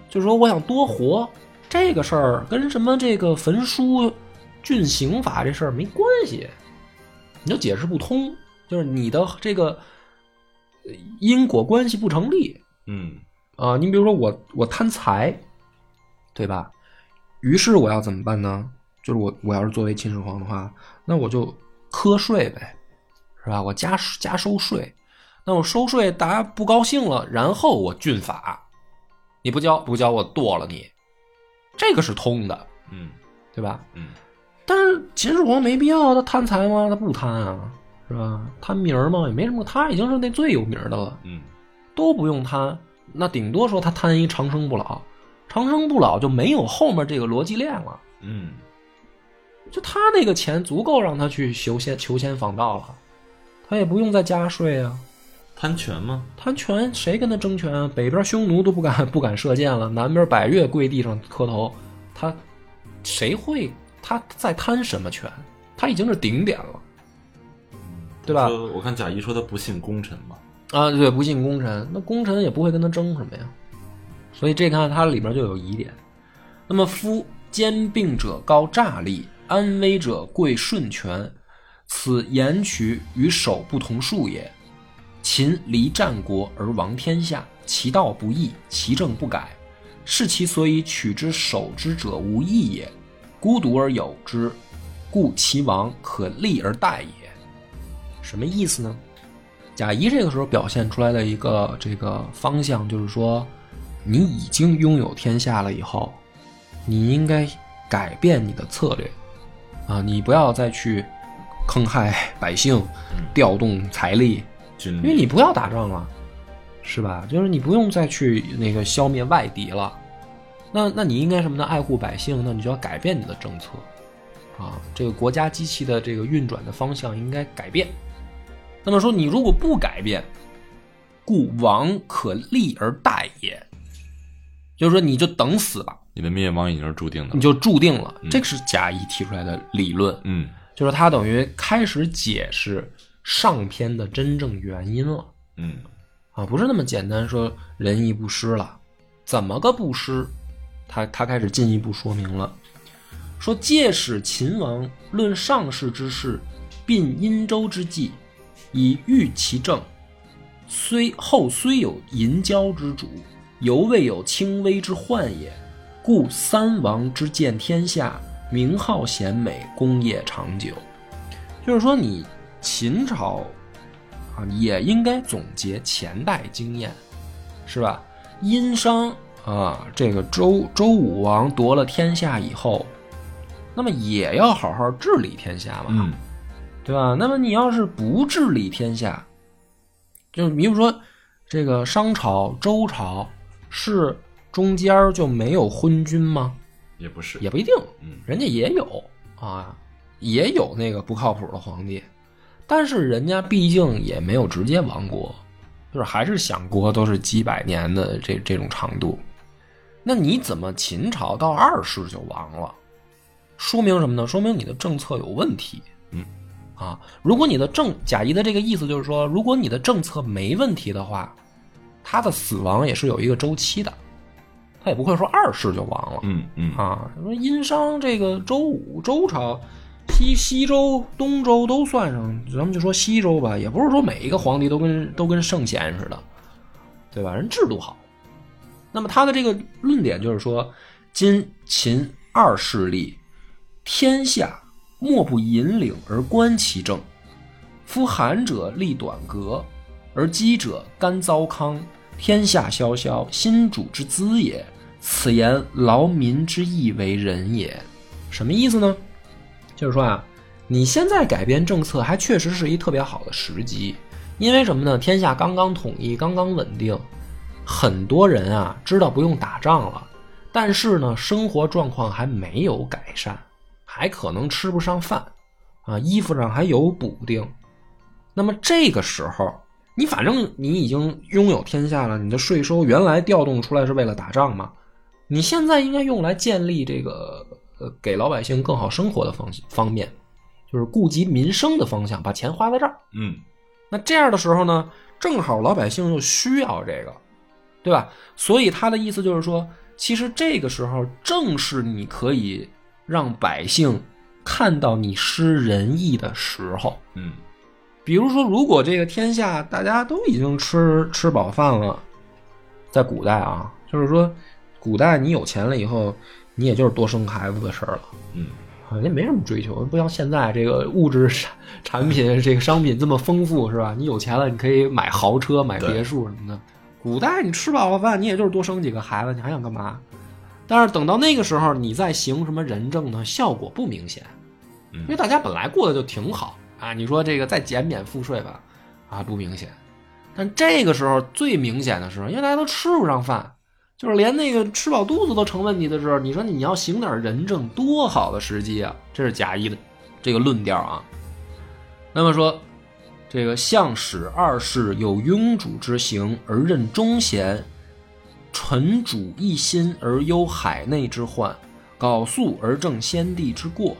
就是说我想多活，这个事儿跟什么这个焚书峻刑法这事儿没关系，你就解释不通，就是你的这个呃因果关系不成立嗯啊。你比如说我我贪财，对吧？于是我要怎么办呢？就是我我要是作为秦始皇的话，那我就苛税呗，是吧？我加加收税，那我收税大家不高兴了，然后我峻法，你不交不交我剁了你，这个是通的，嗯对吧？嗯但是秦始皇没必要，他贪财吗？他不贪啊，是吧？贪名儿吗？也没什么，他已经是那最有名的了，嗯都不用贪，那顶多说他贪一长生不老，长生不老就没有后面这个逻辑链了。嗯就他那个钱足够让他去求仙求仙访道了，他也不用再加税啊。贪权吗？贪权谁跟他争权啊？北边匈奴都不敢不敢射箭了，南边百越跪地上磕头，他谁会他在贪什么权？他已经是顶点了，对吧？我看贾谊说他不信功臣嘛。啊，对，不信功臣，那功臣也不会跟他争什么呀。所以这看它里边就有疑点。那么夫兼并者高诈力，安危者贵顺权，此言取与守不同数也。秦离战国而亡天下，其道不义，其政不改，是其所以取之守之者无益也。孤独而有之，故其亡可立而待也。什么意思呢？贾谊这个时候表现出来的一个这个方向，就是说，你已经拥有天下了以后，你应该改变你的策略，啊，你不要再去坑害百姓，调动财力，因为你不要打仗了，是吧？就是你不用再去那个消灭外敌了，那那你应该什么呢？爱护百姓，那你就要改变你的政策，啊，这个国家机器的这个运转的方向应该改变。那么说，你如果不改变，故亡可立而待也，就是说你就等死吧，你的灭亡已经是注定的。你就注定了。这个是贾谊提出来的理论，嗯就是他等于开始解释上篇的真正原因了。嗯啊，不是那么简单说仁义不施了，怎么个不施？他他开始进一步说明了，说借使秦王论上世之事，并殷周之计，以御其政。虽后虽有淫交之主，犹未有轻微之患也。故三王之见天下，名号显美，功业长久。就是说，你秦朝啊，也应该总结前代经验，是吧？殷商啊，这个周周武王夺了天下以后，那么也要好好治理天下嘛，嗯对吧？那么你要是不治理天下，就比如说这个商朝、周朝是中间儿就没有昏君吗？也不是。也不一定，嗯人家也有啊，也有那个不靠谱的皇帝，但是人家毕竟也没有直接亡国，就是还是享国都是几百年的这这种长度。那你怎么秦朝到二世就亡了？说明什么呢？说明你的政策有问题。嗯，啊，如果你的政贾谊的这个意思就是说，如果你的政策没问题的话，他的死亡也是有一个周期的，他也不会说二世就亡了。嗯嗯啊，说殷商这个周武周朝，西西周、东周都算上，咱们就说西周吧，也不是说每一个皇帝都跟都跟圣贤似的，对吧？人制度好。那么他的这个论点就是说，今秦二世立，天下莫不引领而观其政。夫寒者立短革，而饥者甘糟糠，天下萧萧，新主之资也。此言劳民之义为仁也。什么意思呢？就是说啊，你现在改变政策还确实是一特别好的时机，因为什么呢？天下刚刚统一，刚刚稳定，很多人啊知道不用打仗了，但是呢，生活状况还没有改善，还可能吃不上饭啊，衣服上还有补丁。那么这个时候，你反正你已经拥有天下了，你的税收原来调动出来是为了打仗嘛，你现在应该用来建立这个呃给老百姓更好生活的方方面，就是顾及民生的方向，把钱花在这儿。嗯那这样的时候呢，正好老百姓又需要这个，对吧？所以他的意思就是说，其实这个时候正是你可以让百姓看到你施仁义的时候。嗯比如说，如果这个天下大家都已经吃吃饱饭了，在古代啊，就是说，古代你有钱了以后，你也就是多生孩子的事儿了。嗯啊，也没什么追求，不像现在这个物质产产品、这个商品这么丰富，是吧？你有钱了，你可以买豪车、买别墅什么的。古代你吃饱了饭，你也就是多生几个孩子，你还想干嘛？但是等到那个时候，你再行什么仁政呢，效果不明显，嗯因为大家本来过得就挺好啊。你说这个再减免赋税吧，啊，不明显。但这个时候最明显的时候，因为大家都吃不上饭，就是连那个吃饱肚子都成问题的时候，你说你要行点仁政，多好的时机啊！这是贾谊的这个论调啊。那么说，这个相使二世有庸主之行而任忠贤，臣主一心而忧海内之患，缟素而正先帝之过，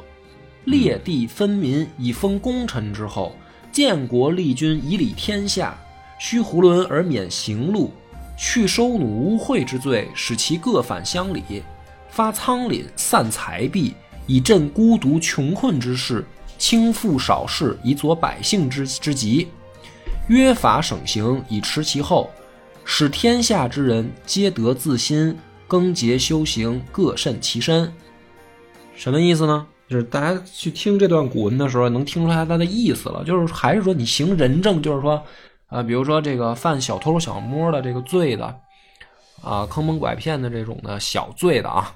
列地分民以封功臣之后，建国立君以礼天下，须囫囵而免刑戮，去收奴污秽之罪，使其各返乡里，发仓廪，散财币，以赈孤独穷困之事，轻赋少事，以佐百姓之之急，约法省刑，以持其后，使天下之人皆得自心，更节修行，各慎其身。什么意思呢？就是大家去听这段古文的时候，能听出来它的意思了。就是还是说你行仁政，就是说，啊，比如说这个犯小偷小摸的这个罪的，啊，坑蒙拐骗的这种的小罪的啊，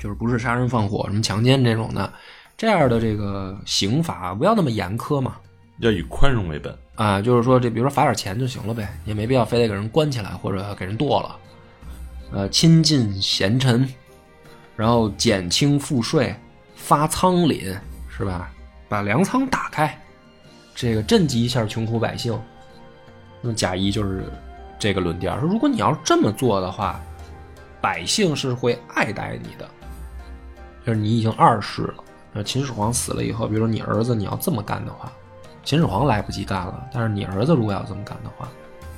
就是不是杀人放火、什么强奸这种的，这样的这个刑罚不要那么严苛嘛。要以宽容为本。啊，就是说这比如说罚点钱就行了呗，也没必要非得给人关起来或者给人剁了。呃，亲近贤臣，然后减轻赋税，发仓廪，是吧？把粮仓打开，这个赈济一下穷苦百姓。那么贾谊就是这个论调，说如果你要是这么做的话，百姓是会爱戴你的。就是你已经二世了，那秦始皇死了以后，比如说你儿子你要这么干的话，秦始皇来不及干了，但是你儿子如果要这么干的话，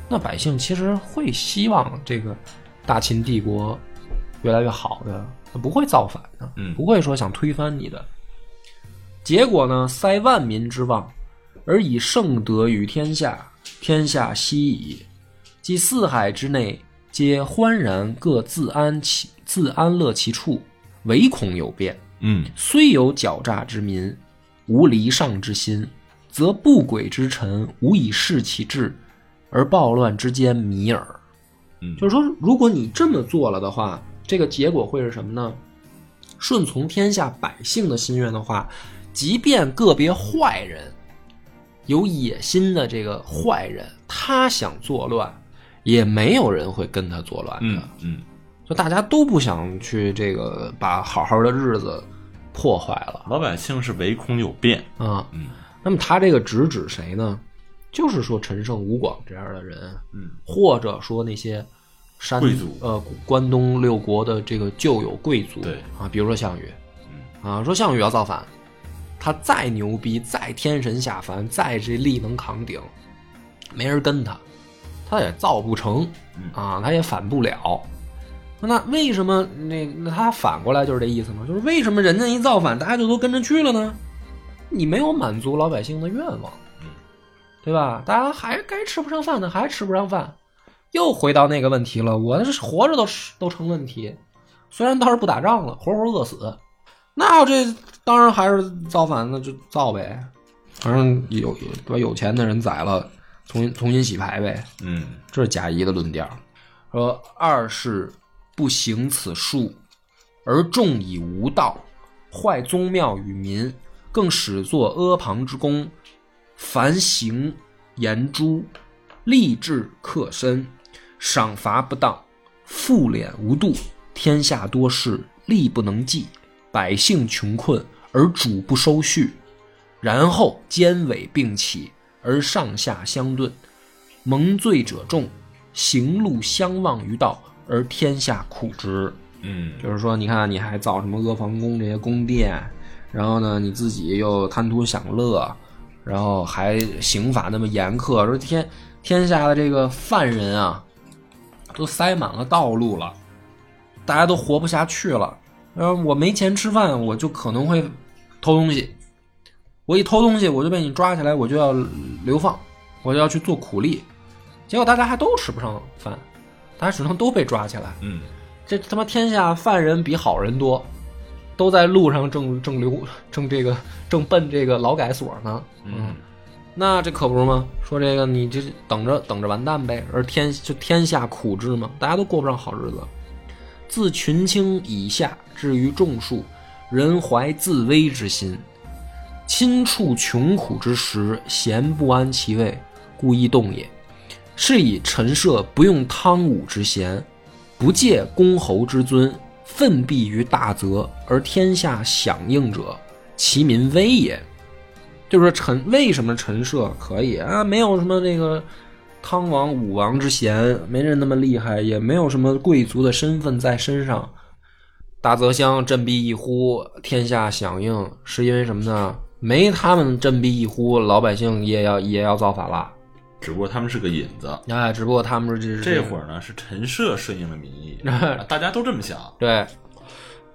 那百姓其实会希望这个大秦帝国越来越好的，他不会造反的，嗯不会说想推翻你的。结果呢，塞万民之望，而以圣德于天下，天下希矣。即四海之内，皆欢然各自安其自安乐其处，唯恐有变。嗯虽有狡诈之民，无离上之心，则不轨之臣无以事其志，而暴乱之间迷耳。嗯，就是说，如果你这么做了的话，这个结果会是什么呢？顺从天下百姓的心愿的话，即便个别坏人有野心的这个坏人，他想作乱，也没有人会跟他作乱的。嗯嗯就大家都不想去这个把好好的日子破坏了老百姓是唯恐有变。啊。嗯那么他这个直指谁呢？就是说陈胜、吴广这样的人，嗯或者说那些山贵族呃关东六国的这个旧有贵族，对啊，比如说项羽，嗯啊，说项羽要造反，他再牛逼，再天神下凡，再这力能扛鼎，没人跟他，他也造不成嗯啊，他也反不了。那为什么那那他反过来就是这意思吗？就是为什么人家一造反，大家就都跟着去了呢？你没有满足老百姓的愿望，对吧？大家还该吃不上饭的还吃不上饭，又回到那个问题了。我这是活着都吃都成问题，虽然倒是不打仗了，活活饿死，那这当然还是造反，那就造呗。反正有有把有钱的人宰了，重新重新洗牌呗。嗯这是贾谊的论调，说二是不行此术，而众以无道，坏宗庙与民，更始作阿房之功，凡行言诛，立志克身，赏罚不当，赋敛无度，天下多事，力不能济，百姓穷困而主不收恤，然后奸伪并起，而上下相顿，蒙罪者众，行路相望于道，而天下苦之。嗯就是说，你看，你还造什么阿房宫这些宫殿，然后呢，你自己又贪图享乐，然后还刑法那么严苛，说天天下的这个犯人啊，都塞满了道路了，大家都活不下去了。然后我没钱吃饭，我就可能会偷东西，我一偷东西，我就被你抓起来，我就要流放，我就要去做苦力，结果大家还都吃不上饭，大家只能都被抓起来。嗯这他妈天下犯人比好人多，都在路上正正流 正这个正奔这个劳改所呢。嗯那这可不是吗？说这个你就等着等着完蛋呗，而天就天下苦之嘛，大家都过不上好日子。自群卿以下至于众庶，人怀自危之心，亲处穷苦之时，闲不安其位，故意动也。是以陈涉不用汤武之贤，不借公侯之尊，奋臂于大泽，而天下响应者，其民危也。就是说陈为什么陈涉可以啊？没有什么这个汤王、武王之嫌，没人那么厉害，也没有什么贵族的身份在身上。大泽乡振臂一呼，天下响应，是因为什么呢？没他们振臂一呼，老百姓也要也要造反了。只不过他们是个引子。哎，只不过他们是这这会儿呢是陈涉顺应了民意，大家都这么想。对。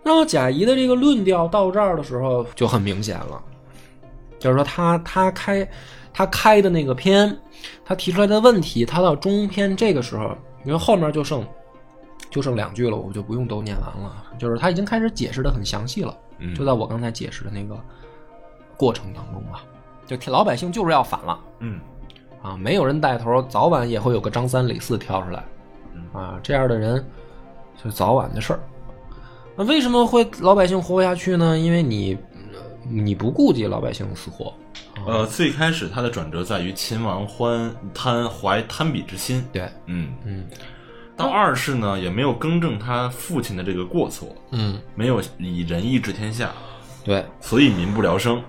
那么贾谊的这个论调到这儿的时候就很明显了，就是说他他开他开的那个篇，他提出来的问题，他到中篇这个时候，因为后面就剩就剩两句了，我就不用都念完了。就是他已经开始解释的很详细了，嗯就在我刚才解释的那个过程当中吧，就老百姓就是要反了。嗯啊，没有人带头，早晚也会有个张三李四跳出来，啊，这样的人是早晚的事儿。那为什么会老百姓活不下去呢？因为你呃你不顾及老百姓的死活，呃，最开始他的转折在于秦王欢贪怀贪鄙之心，对，嗯嗯到二世呢也没有更正他父亲的这个过错，嗯，没有以仁义治天下，对。所以民不聊生。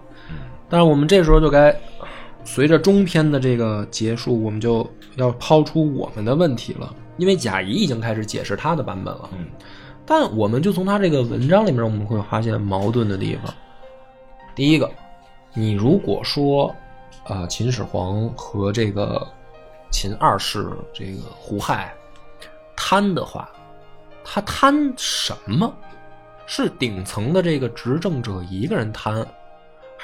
但是我们这时候就该随着中篇的这个结束，我们就要抛出我们的问题了，因为贾谊已经开始解释他的版本了。嗯但我们就从他这个文章里面，我们会发现矛盾的地方。第一个，你如果说，啊、秦始皇和这个秦二世这个胡亥贪的话，他贪什么？是顶层的这个执政者一个人贪，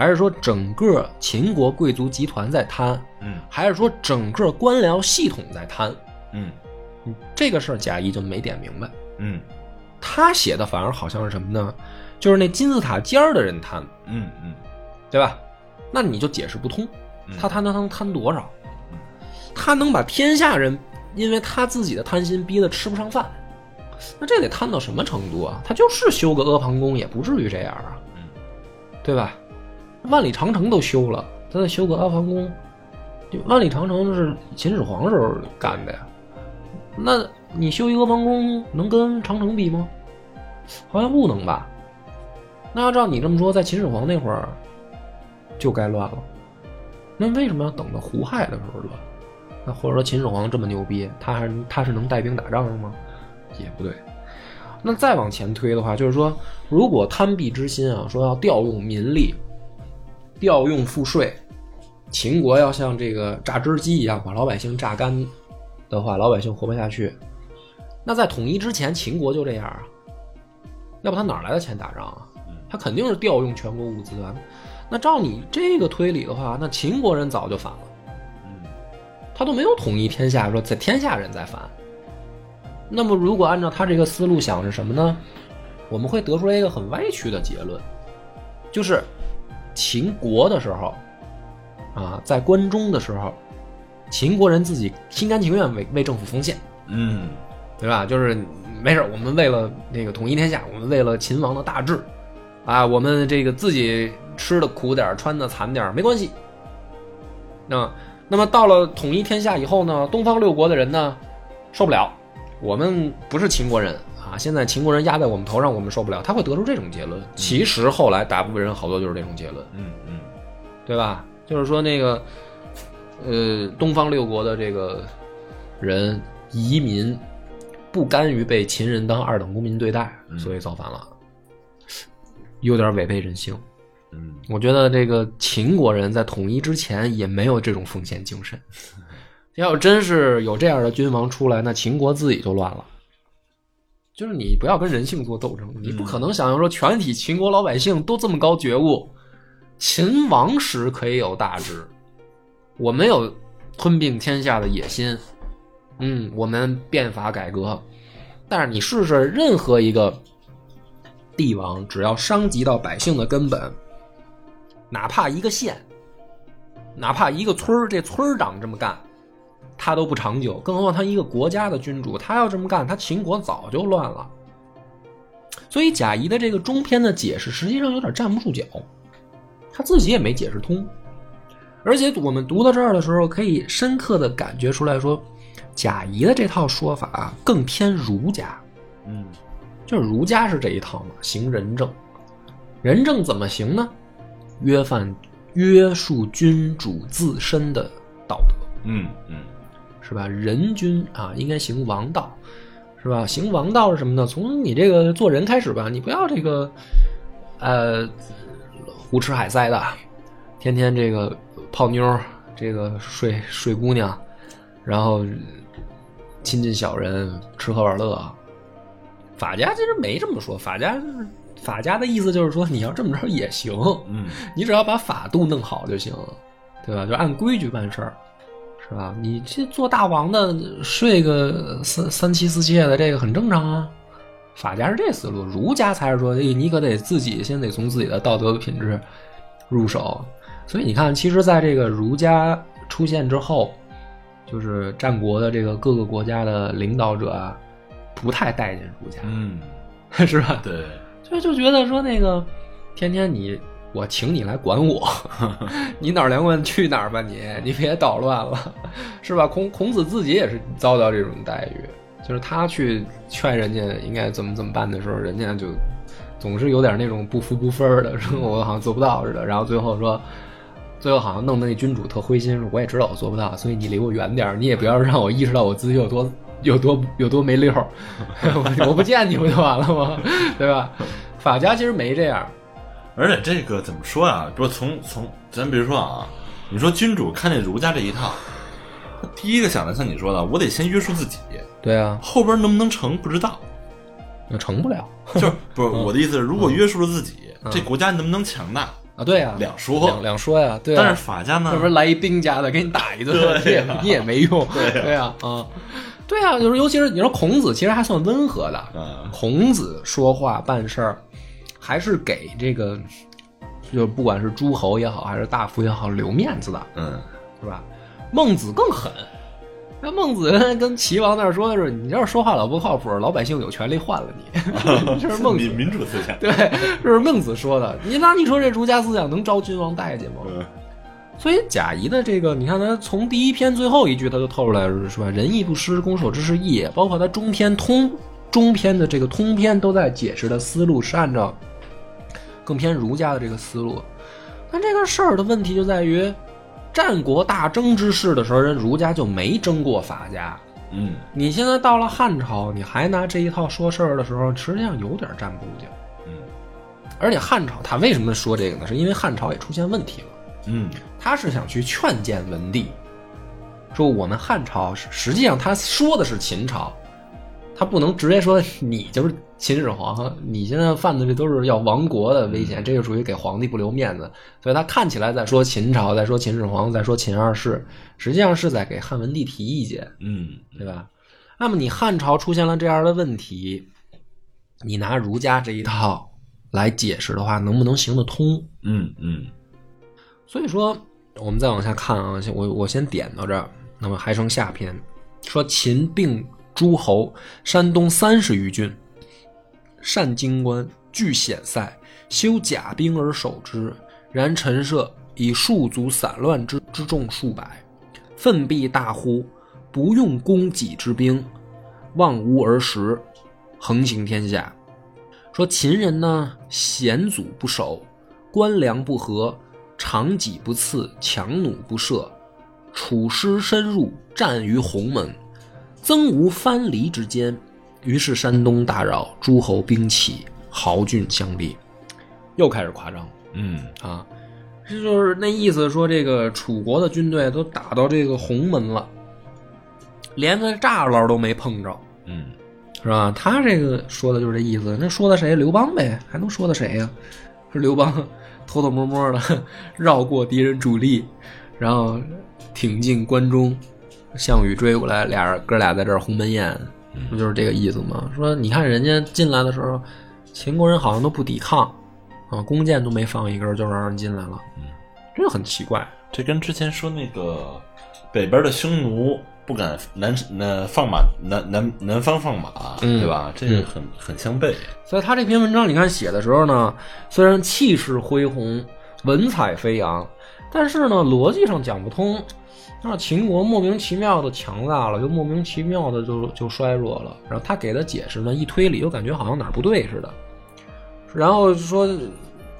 还是说整个秦国贵族集团在贪，嗯还是说整个官僚系统在贪？嗯嗯这个事儿贾谊就没点明白。嗯他写的反而好像是什么呢？就是那金字塔尖儿的人贪，嗯嗯对吧？那你就解释不通，嗯他贪他能贪多少？他能把天下人因为他自己的贪心逼得吃不上饭，那这得贪到什么程度啊？他就是修个阿房宫也不至于这样啊，嗯对吧？万里长城都修了，他再修个阿房宫，万里长城是秦始皇时候干的呀。那你修一个阿房宫能跟长城比吗？好像不能吧？那要照你这么说，在秦始皇那会儿就该乱了。那为什么要等到胡亥的时候乱？那或者说秦始皇这么牛逼，他还他是能带兵打仗的吗？也不对。那再往前推的话，就是说，如果贪鄙之心啊，说要调用民力，调用赋税，秦国要像这个榨汁机一样把老百姓榨干的话，老百姓活不下去。那在统一之前，秦国就这样啊，要不他哪来的钱打仗啊？他肯定是调用全国物资啊。那照你这个推理的话，那秦国人早就反了，他都没有统一天下，说在天下人在反。那么如果按照他这个思路想是什么呢？我们会得出来一个很歪曲的结论，就是秦国的时候，啊，在关中的时候，秦国人自己心甘情愿为为政府奉献，嗯。对吧？就是没事，我们为了那个统一天下，我们为了秦王的大志，啊，我们这个自己吃的苦点穿的惨点没关系。那那么到了统一天下以后呢，东方六国的人呢受不了，我们不是秦国人啊，现在秦国人压在我们头上，我们受不了，他会得出这种结论。其实后来大部分人好多就是这种结论。嗯嗯对吧？就是说那个，呃，东方六国的这个人移民，不甘于被秦人当二等公民对待，所以造反了，有点违背人性。嗯我觉得这个秦国人在统一之前也没有这种奉献精神。要真是有这样的君王出来，那秦国自己就乱了。就是你不要跟人性做斗争，你不可能想象说全体秦国老百姓都这么高觉悟。秦王时可以有大志，我们有吞并天下的野心，嗯，我们变法改革。但是你试试，任何一个帝王，只要伤及到百姓的根本，哪怕一个县，哪怕一个村儿，这村儿长这么干，他都不长久。更何况他一个国家的君主，他要这么干，他秦国早就乱了。所以贾谊的这个中篇的解释，实际上有点站不住脚，他自己也没解释通。而且我们读到这儿的时候，可以深刻的感觉出来说，贾谊的这套说法啊更偏儒家。嗯就是儒家是这一套嘛，行仁政。仁政怎么行呢？约范约束君主自身的道德，嗯嗯是吧？人君啊，应该行王道，是吧？行王道是什么呢？从你这个做人开始吧，你不要这个，呃，胡吃海塞的，天天这个泡妞，这个睡睡姑娘，然后亲近小人，吃喝玩乐。法家其实没这么说，法家就是法家的意思就是说，你要这么着也行，嗯你只要把法度弄好就行，对吧？就按规矩办事儿，是吧？你这做大王的睡个三三妻四妾的，这个很正常啊。法家是这思路，儒家才是说，哎，你可得自己先得从自己的道德品质入手。所以你看，其实在这个儒家出现之后，就是战国的这个各个国家的领导者啊，不太待见儒家，嗯，是吧？对，就就觉得说那个，天天你我请你来管我，你哪儿凉快去哪儿吧你，你别捣乱了，是吧？孔孔子自己也是遭到这种待遇，就是他去劝人家应该怎么怎么办的时候，人家就总是有点那种不服不分儿的，说我好像做不到似的，然后最后说。最后好像弄得那君主特灰心，说我也知道我做不到，所以你离我远点儿，你也不要让我意识到我自己有多有多有多没溜儿，我我不见你不就完了吗？对吧？法家其实没这样，而且这个怎么说呀？比如从从咱比如说啊，你说君主看见儒家这一套，他第一个想的像你说的，我得先约束自己，对啊，后边能不能成不知道。那成不了 就是不是我的意思是，如果约束了自己，这国家能不能强大啊，对啊，两说。两两说呀，对啊，但是法家呢要不，然来一兵家的给你打一顿，你也你也没用，对啊，啊，对啊，就是尤其是你说孔子，其实还算温和的，嗯孔子说话办事儿，还是给这个，就不管是诸侯也好，还是大夫也好，留面子的，嗯是吧？孟子更狠，那孟子 跟齐王那儿说的是，你要是说话老不靠谱，老百姓有权利换了你，这是孟子民民主思想。对，这是孟子说的。你那你说这儒家思想能招君王待见吗？嗯所以贾谊的这个，你看他从第一篇最后一句他就透出来了，是吧？仁义不施，攻守之是义。包括他中篇通中篇的这个通篇都在解释的思路是按照更偏儒家的这个思路。但这个事儿的问题就在于，战国大争之势的时候，人儒家就没争过法家。嗯你现在到了汉朝，你还拿这一套说事儿的时候，实际上有点站不住脚。嗯而且汉朝他为什么说这个呢？是因为汉朝也出现问题了。嗯他是想去劝谏文帝，说我们汉朝是实际上他说的是秦朝，他不能直接说你就是秦始皇，你现在犯的这都是要亡国的危险，这就属于给皇帝不留面子。所以他看起来在说秦朝，在说秦始皇，在说秦二世，实际上是在给汉文帝提意见。嗯对吧？那么你汉朝出现了这样的问题，你拿儒家这一套来解释的话，能不能行得通？嗯嗯所以说，我们再往下看啊，我我先点到这儿，那么还剩下篇，说秦并诸侯，山东三十余郡，善京官，据险塞，修甲兵而守之。然陈涉以数卒散乱之之众数百，奋臂大呼，不用攻己之兵，望无而食，横行天下。说秦人呢，险阻不守，官粮不和，长戟不刺，强弩不射，楚师深入，战于鸿门，曾无藩篱之间。于是山东大扰，诸侯兵起，豪俊相立。又开始夸张嗯啊！这就是那意思，说这个楚国的军队都打到这个鸿门了，连个栅栏都没碰着，嗯是吧？他这个说的就是这意思。那说的谁？刘邦呗，还能说的谁呀？是刘邦偷偷摸摸的绕过敌人主力，然后挺进关中，项羽追过来，俩人哥俩在这儿鸿门宴，不就是这个意思吗？说你看人家进来的时候，秦国人好像都不抵抗啊，弓箭都没放一根就让人进来了，嗯，这个很奇怪。这跟之前说那个北边的匈奴不敢南南放马南南南方放马，嗯对吧？这个很很相悖。所以他这篇文章，你看写的时候呢，虽然气势恢宏、文采飞扬，但是呢，逻辑上讲不通。那秦国莫名其妙的强大了，又莫名其妙的就就衰弱了。然后他给的解释呢，一推理又感觉好像哪儿不对似的。然后说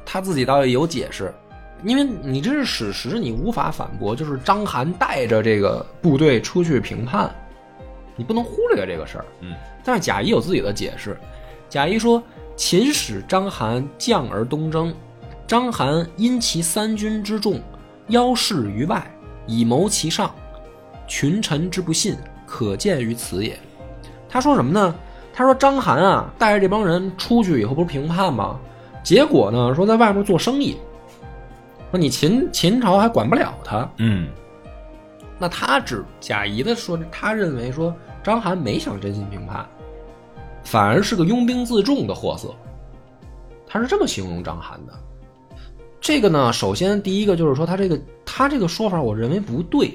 他自己倒也有解释，因为你这是史实，你无法反驳。就是章邯带着这个部队出去评判，你不能忽略这个事儿。嗯，但是贾谊有自己的解释。贾谊说：“秦使章邯将而东征，章邯因其三军之众，邀事于外，以谋其上。群臣之不信，可见于此也。”他说什么呢？他说章邯啊，带着这帮人出去以后，不是平叛吗？结果呢，说在外面做生意，说你秦秦朝还管不了他。嗯那他只贾谊的说，他认为说章邯没想真心平叛，反而是个拥兵自重的货色。他是这么形容章邯的。这个呢，首先第一个就是说他这个他这个说法，我认为不对，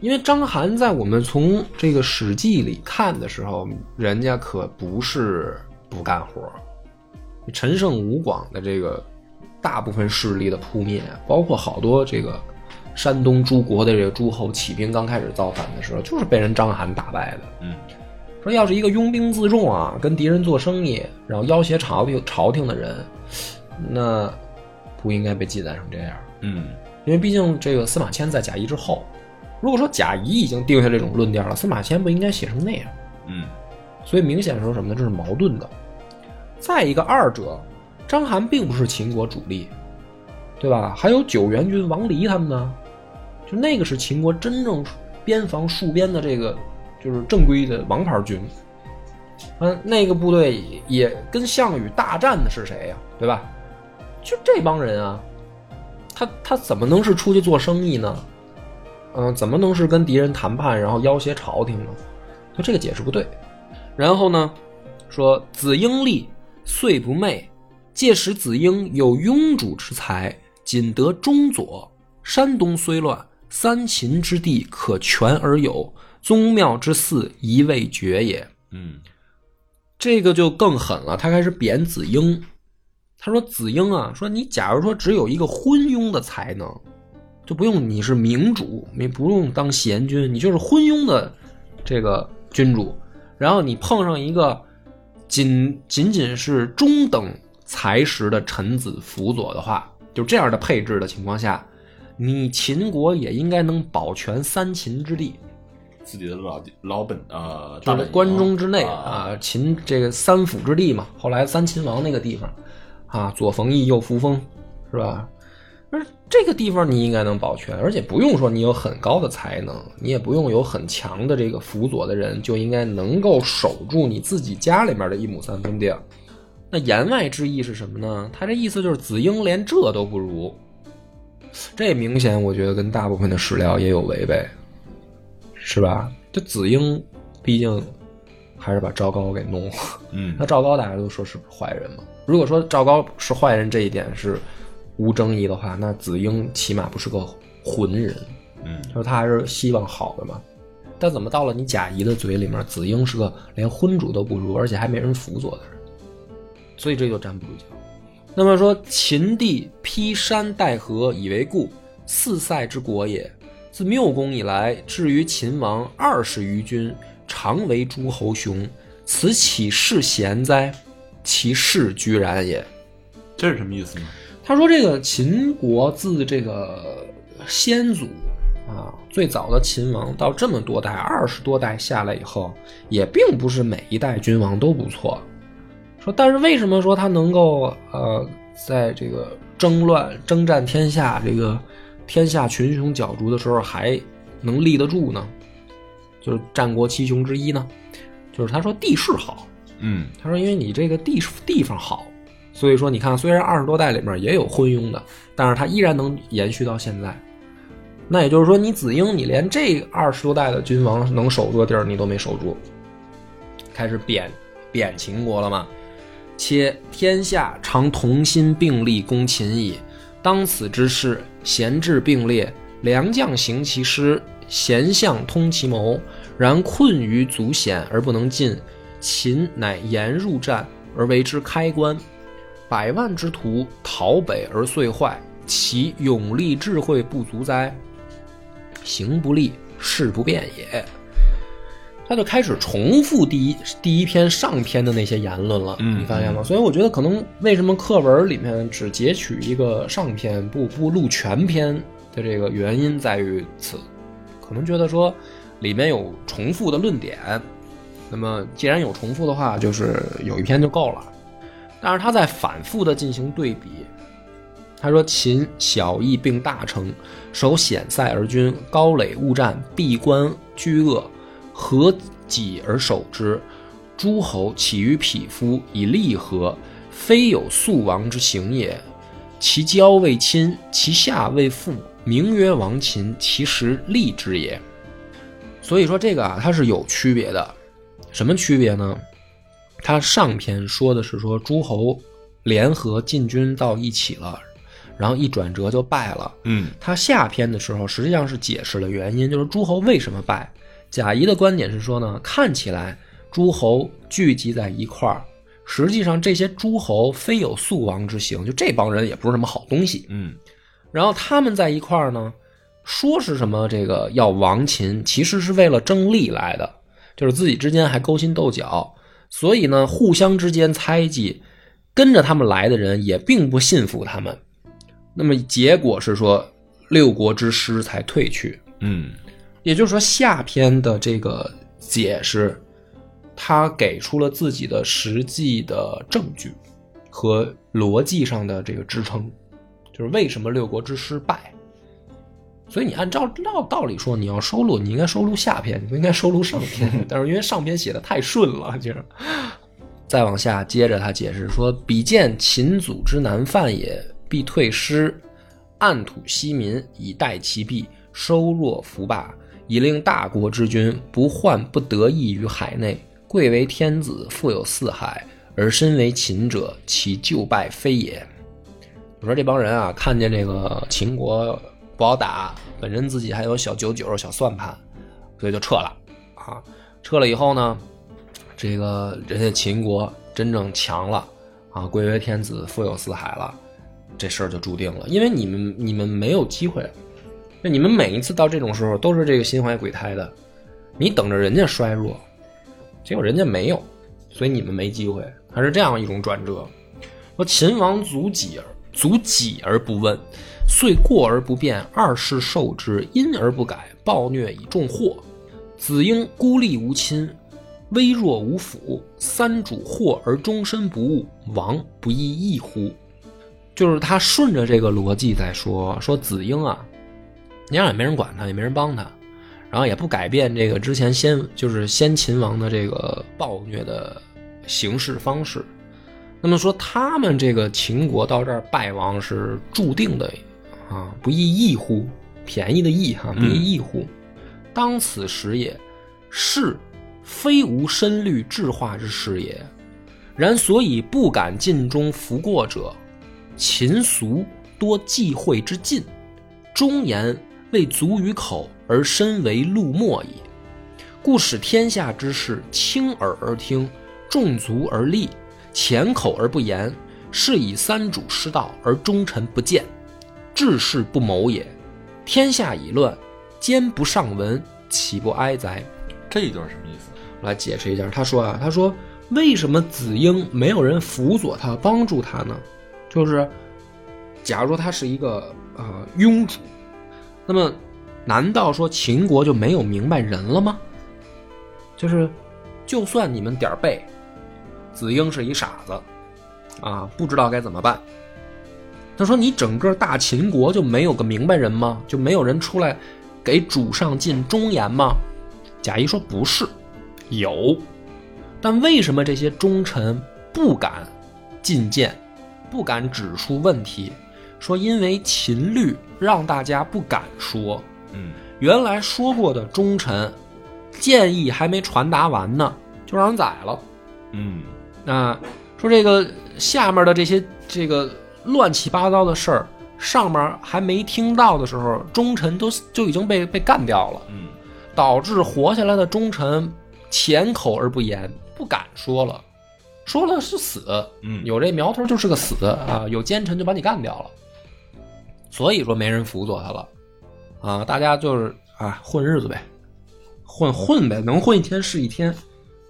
因为章邯在我们从这个《史记》里看的时候，人家可不是不干活。陈胜吴广的这个大部分势力的扑灭，包括好多这个山东诸国的这个诸侯起兵刚开始造反的时候，就是被人章邯打败的。嗯说要是一个拥兵自重啊，跟敌人做生意，然后要挟朝廷朝廷的人，那不应该被记载成这样。嗯因为毕竟这个司马迁在贾谊之后，如果说贾谊已经定下这种论调了，司马迁不应该写成那样。嗯所以明显说什么呢？这是矛盾的。再一个，二者，章邯并不是秦国主力，对吧？还有九原军王离他们呢，就那个是秦国真正边防戍边的这个就是正规的王牌军。嗯，那个部队也跟项羽大战的是谁呀、对吧？就这帮人啊，他他怎么能是出去做生意呢？嗯，怎么能是跟敌人谈判，然后要挟朝廷呢？就这个解释不对。然后呢，说子婴立，遂不昧。届时子婴有庸主之才，仅得中佐。山东虽乱，三秦之地可全而有，宗庙之祀宜未绝也。嗯这个就更狠了，他开始贬子婴。他说：“子婴啊，说你假如说只有一个昏庸的才能，就不用你是明主，你不用当贤君，你就是昏庸的这个君主。然后你碰上一个仅仅仅是中等才识的臣子辅佐的话，就这样的配置的情况下，你秦国也应该能保全三秦之地。”自己的老老本啊，就是大本营关中之内啊，啊，秦这个三辅之地嘛，后来三秦王那个地方，啊，左冯翊，右扶风，是吧？而这个地方你应该能保全，而且不用说你有很高的才能，你也不用有很强的这个辅佐的人，就应该能够守住你自己家里面的一亩三分地。那言外之意是什么呢？他这意思就是子婴连这都不如，这明显我觉得跟大部分的史料也有违背。是吧？这子婴毕竟还是把赵高给弄了。嗯那赵高大家都说是不是坏人嘛？如果说赵高是坏人这一点是无争议的话，那子婴起码不是个浑人，嗯就是他还是希望好的嘛。但怎么到了你贾谊的嘴里面，子婴是个连昏主都不如，而且还没人辅佐的人，所以这就站不住脚。那么说，秦地披山带河以为固，四塞之国也。自缪公以来，至于秦王二十余军，常为诸侯雄，此岂是贤哉？其势居然也。这是什么意思呢？他说这个秦国自这个先祖啊，最早的秦王到这么多代，二十多代下来以后，也并不是每一代君王都不错。说，但是为什么说他能够呃，在这个争乱、征战天下，这个天下群雄角逐的时候还能立得住呢？就是战国七雄之一呢？就是他说地势好，嗯他说因为你这个地地方好，所以说你看，虽然二十多代里面也有昏庸的，但是它依然能延续到现在。那也就是说，你子婴，你连这二十多代的君王能守住的地儿，你都没守住，开始贬贬秦国了嘛？且天下常同心并力攻秦矣。当此之势，贤智并列，良将行其师，贤相通其谋。然困于足险而不能进，秦乃沿入战而为之开关。百万之徒逃北而遂坏，其勇力智慧不足哉？行不利，事不变也。他就开始重复第一第一篇上篇的那些言论了，嗯你发现吗？所以我觉得可能为什么课文里面只截取一个上篇，不不录全篇的这个原因在于此，可能觉得说里面有重复的论点，那么既然有重复的话，就是有一篇就够了。但是他在反复的进行对比，他说：“秦小邑并大城，守险塞而军，高垒勿战，闭关居恶，何己而守之。诸侯起于匹夫，以利合，非有速亡之行也。其交未亲，其下为父，名曰王秦，其实利之也。”所以说这个啊，它是有区别的。什么区别呢？他上篇说的是说诸侯联合进军到一起了，然后一转折就败了。嗯他下篇的时候实际上是解释了原因，就是诸侯为什么败。贾谊的观点是说呢，看起来诸侯聚集在一块儿，实际上这些诸侯非有速王之行，就这帮人也不是什么好东西。嗯然后他们在一块儿呢，说是什么这个要亡秦，其实是为了争利来的，就是自己之间还勾心斗角，所以呢，互相之间猜忌，跟着他们来的人也并不信服他们。那么结果是说，六国之师才退去。嗯也就是说，下篇的这个解释，他给出了自己的实际的证据和逻辑上的这个支撑，就是为什么六国之师败。所以你按照道道理说，你要收录，你应该收录下篇，你不应该收录上篇。但是因为上篇写的太顺了，就是。再往下接着他解释说：“比见秦祖之难犯也，必退师，暗土息民，以待其弊，收弱服霸，以令大国之君不患不得意于海内。贵为天子，富有四海，而身为秦者，其就败非也。”我说这帮人啊，看见这个秦国不好打，本身自己还有小九九、小算盘，所以就撤了啊。撤了以后呢，这个人家秦国真正强了啊，贵为天子，富有四海了，这事儿就注定了。因为你们你们没有机会，那你们每一次到这种时候都是这个心怀鬼胎的，你等着人家衰弱，结果人家没有，所以你们没机会，还是这样一种转折。说秦王足己而足己而不问，遂过而不变，二世受之，因而不改，暴虐以重祸。子婴孤立无亲，微弱无辅，三主祸而终身不误，亡不亦易乎？就是他顺着这个逻辑在说，说子婴啊，你让也没人管他，也没人帮他，然后也不改变这个之前先就是先秦王的这个暴虐的行事方式。那么说他们这个秦国到这儿败亡是注定的啊，不亦易乎？便宜的易哈，不亦易乎？当此时也，是非无深虑智化之事也。然所以不敢尽忠服过者，秦俗多忌讳之禁，忠言未足于口，而身为路墨矣。故使天下之事轻耳而听，重足而立，浅口而不言，是以三主失道而忠臣不见，治世不谋也。天下已乱，奸不上文，岂不哀哉？这一段什么意思？我来解释一下。他说啊，他说为什么子婴没有人辅佐他、帮助他呢？就是假如说他是一个呃庸主，那么难道说秦国就没有明白人了吗？就是，就算你们点儿背，子婴是一傻子，啊，不知道该怎么办。他说：“你整个大秦国就没有个明白人吗？就没有人出来给主上进忠言吗？”贾谊说：“不是，有，但为什么这些忠臣不敢进谏，不敢指出问题？说因为秦律让大家不敢说。嗯原来说过的忠臣建议还没传达完呢，就让人宰了。嗯那，说这个下面的这些这个乱七八糟的事儿，上面还没听到的时候，忠臣都就已经被被干掉了，嗯。导致活下来的忠臣浅口而不言，不敢说了，说了是死，嗯。有这苗头就是个死啊，有奸臣就把你干掉了，所以说没人辅佐他了，啊，大家就是啊混日子呗，混混呗，能混一天是一天。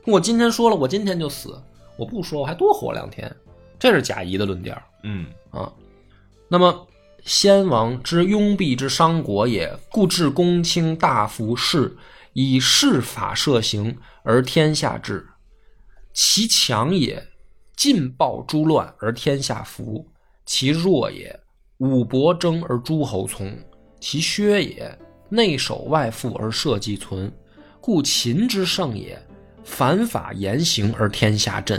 我今天说了，我今天就死；我不说，我还多活两天。这是贾谊的论调。嗯啊。那么，先王之拥蔽之商国也，故治公卿大夫士，以事法设行，而天下治。其强也，尽暴诛乱而天下服；其弱也，武伯争而诸侯从；其削也，内守外附而社稷存。故秦之盛也，反法严刑而天下振；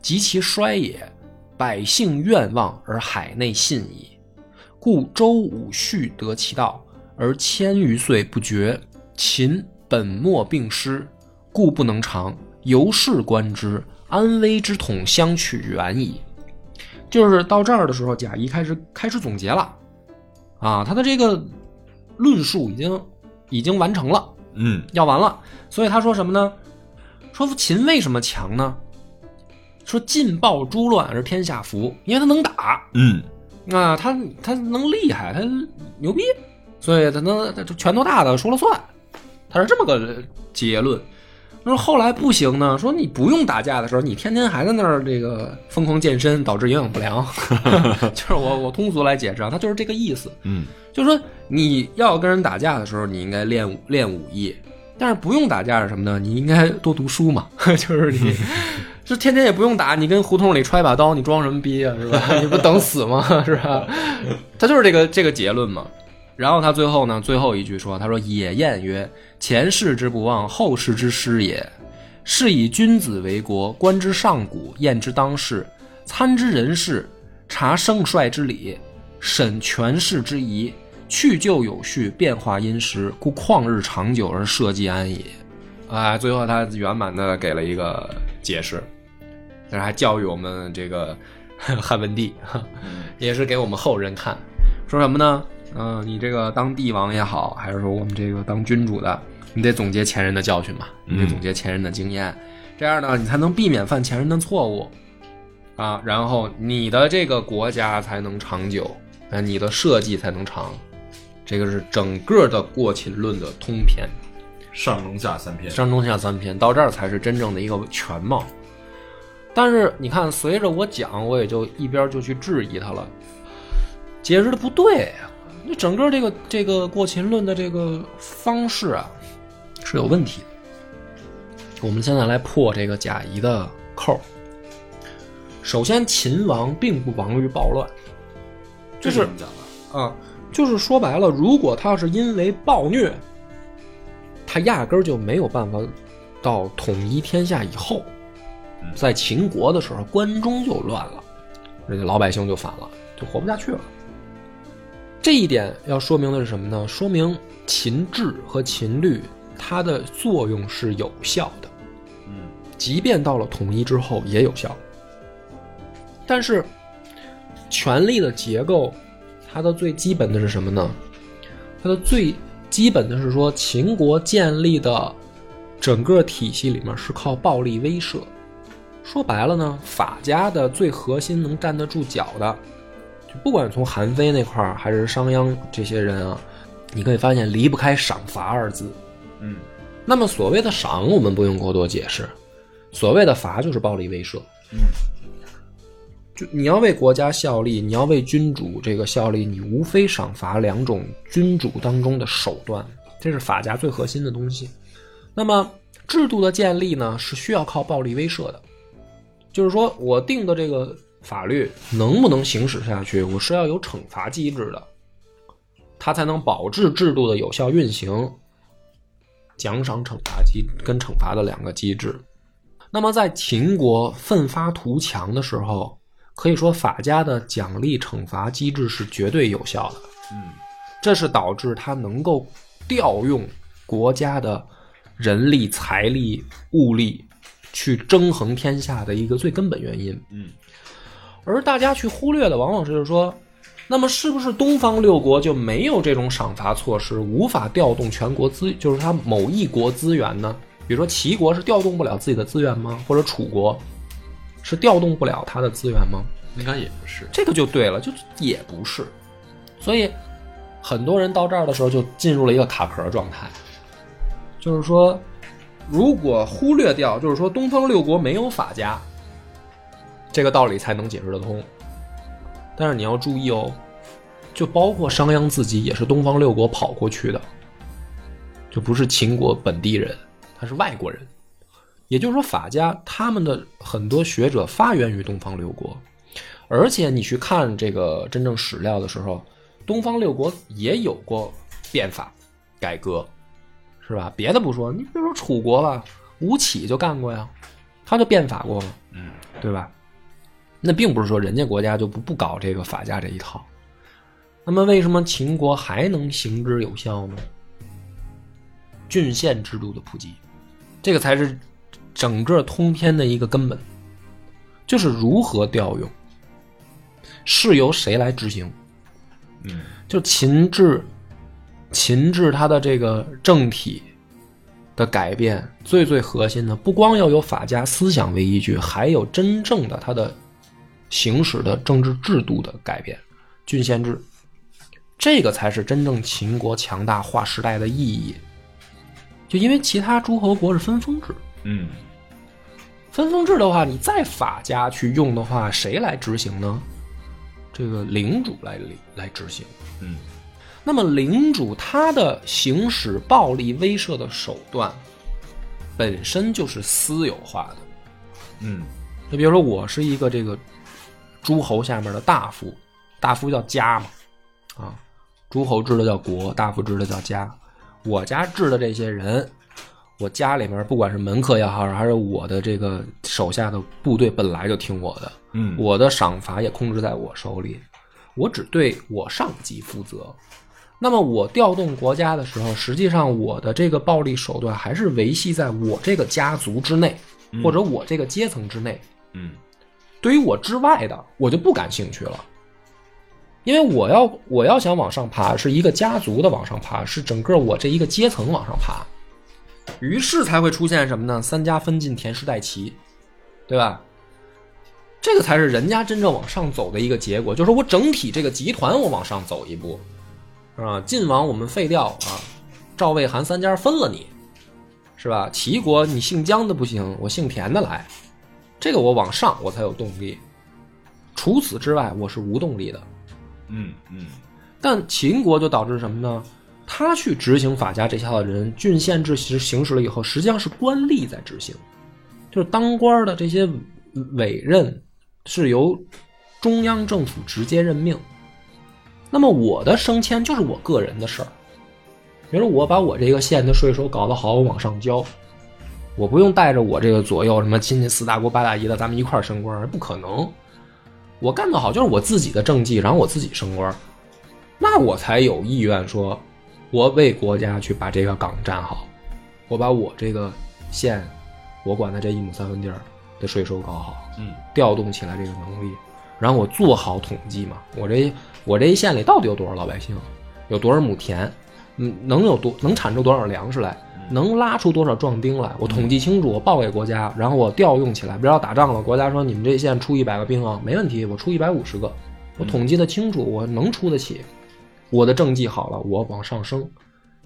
及其衰也，百姓愿望而海内信矣。故周武续得其道，而千余岁不绝。秦本末并失，故不能长。由是观之，安危之统相去远矣。就是到这儿的时候，贾谊开始开始总结了，啊，他的这个论述已经已经完成了，嗯要完了。所以他说什么呢？说秦为什么强呢？说尽暴诛乱而天下服，因为他能打，嗯。啊，他他能厉害，他牛逼，所以他能他拳头大的说了算，他是这么个结论。那说后来不行呢，说你不用打架的时候，你天天还在那儿这个疯狂健身，导致营养不良，就是我我通俗来解释啊，他就是这个意思，嗯。就是说你要跟人打架的时候，你应该练武练武艺，但是不用打架是什么呢？你应该多读书嘛，就是你。就天天也不用打，你跟胡同里揣把刀，你装什么逼啊？是吧？你不等死吗？是吧？他就是这个这个结论嘛。然后他最后呢，最后一句说：“他说野燕曰：前世之不忘，后世之师也。是以君子为国，观之上古，验之当世，参之人事，察盛衰之理，审权势之宜，去旧有序，变化因时，故旷日长久而社稷安也。”啊，最后他圆满的给了一个解释，但是还教育我们这个 汉文帝，也是给我们后人看，说什么呢？嗯、你这个当帝王也好，还是说我们这个当君主的，你得总结前人的教训嘛，你得总结前人的经验，这样呢，你才能避免犯前人的错误啊，然后你的这个国家才能长久，啊，你的社稷才能长。这个是整个的《过秦论》的通篇。上中下三篇。上中下三篇，到这儿才是真正的一个全貌。但是你看，随着我讲，我也就一边就去质疑他了，解释的不对啊！那整个这个这个过秦论的这个方式啊是有问题的。我们现在来破这个贾谊的扣。首先，秦王并不亡于暴乱，就是这怎么讲的？啊，就是说白了，如果他要是因为暴虐，他压根儿就没有办法到统一天下以后，在秦国的时候，关中就乱了，人家老百姓就反了，就活不下去了。这一点要说明的是什么呢？说明秦制和秦律它的作用是有效的，嗯即便到了统一之后也有效。但是，权力的结构，它的最基本的是什么呢？它的最基本的是说，秦国建立的整个体系里面是靠暴力威慑。说白了呢，法家的最核心能站得住脚的，就不管从韩非那块儿还是商鞅这些人啊，你可以发现离不开赏罚二字。嗯那么所谓的赏，我们不用过多解释，所谓的罚就是暴力威慑。嗯就你要为国家效力，你要为君主这个效力，你无非赏罚两种君主当中的手段，这是法家最核心的东西。那么制度的建立呢，是需要靠暴力威慑的，就是说我定的这个法律能不能行使下去，我是要有惩罚机制的，它才能保质制度的有效运行。奖赏、惩罚机跟惩罚的两个机制。那么在秦国奋发图强的时候，可以说法家的奖励惩罚机制是绝对有效的。嗯，这是导致他能够调用国家的人力、财力、物力去争衡天下的一个最根本原因。嗯，而大家去忽略的，往往是就是说，那么是不是东方六国就没有这种赏罚措施，无法调动全国资，就是他某一国资源呢？比如说齐国是调动不了自己的资源吗？或者楚国是调动不了他的资源吗？应该也不是。这个就对了，就也不是。所以很多人到这儿的时候就进入了一个卡壳状态，就是说，如果忽略掉，就是说东方六国没有法家，这个道理才能解释得通。但是你要注意哦，就包括商鞅自己也是东方六国跑过去的，就不是秦国本地人，他是外国人。也就是说，法家他们的很多学者发源于东方六国，而且你去看这个真正史料的时候，东方六国也有过变法改革，是吧？别的不说，你比如说楚国吧，吴起就干过呀，他就变法过嘛，嗯，对吧？那并不是说人家国家就不不搞这个法家这一套。那么为什么秦国还能行之有效呢？郡县制度的普及，这个才是整个通篇的一个根本，就是如何调用，是由谁来执行。嗯，就秦制，秦制它的这个政体的改变，最最核心的，不光要有法家思想为依据，还有真正的它的行使的政治制度的改变，郡县制，这个才是真正秦国强大划时代的意义。就因为其他诸侯国是分封制，嗯，分封制的话，你再法家去用的话，谁来执行呢？这个领主来来执行。嗯，那么领主他的行使暴力威慑的手段，本身就是私有化的。嗯，就比如说，我是一个这个诸侯下面的大夫，大夫叫家嘛，啊，诸侯制的叫国，大夫制的叫家。我家治的这些人，我家里面不管是门客也好，还是我的这个手下的部队，本来就听我的，嗯，我的赏罚也控制在我手里，我只对我上级负责。那么我调动国家的时候，实际上我的这个暴力手段还是维系在我这个家族之内，或者我这个阶层之内。嗯，对于我之外的，我就不感兴趣了。因为我要我要想往上爬，是一个家族的往上爬，是整个我这一个阶层往上爬，于是才会出现什么呢？三家分晋，田氏代齐，对吧？这个才是人家真正往上走的一个结果，就是我整体这个集团我往上走一步，啊，晋王我们废掉啊，赵魏韩三家分了你，是吧？齐国你姓姜的不行，我姓田的来，这个我往上我才有动力，除此之外我是无动力的。嗯嗯但秦国就导致什么呢？他去执行法家这套的人，郡县制其实行使了以后，实际上是官吏在执行，就是当官的这些委任是由中央政府直接任命。那么我的升迁就是我个人的事儿，比如我把我这个县的税收搞得好，我往上交，我不用带着我这个左右什么亲戚四大姑八大姨的，咱们一块儿升官，不可能。我干得好就是我自己的政绩，然后我自己升官，那我才有意愿说，我为国家去把这个岗站好，我把我这个县，我管的这一亩三分地儿的税收搞好，嗯，调动起来这个能力，然后我做好统计嘛，我这我这一县里到底有多少老百姓，有多少亩田，嗯，能有多能产出多少粮食来，能拉出多少壮丁来，我统计清楚，我报给国家，然后我调用起来。比如要打仗了，国家说你们这县出一百个兵啊，没问题，我出一百五十个，我统计的清楚，我能出得起，我的政绩好了，我往上升，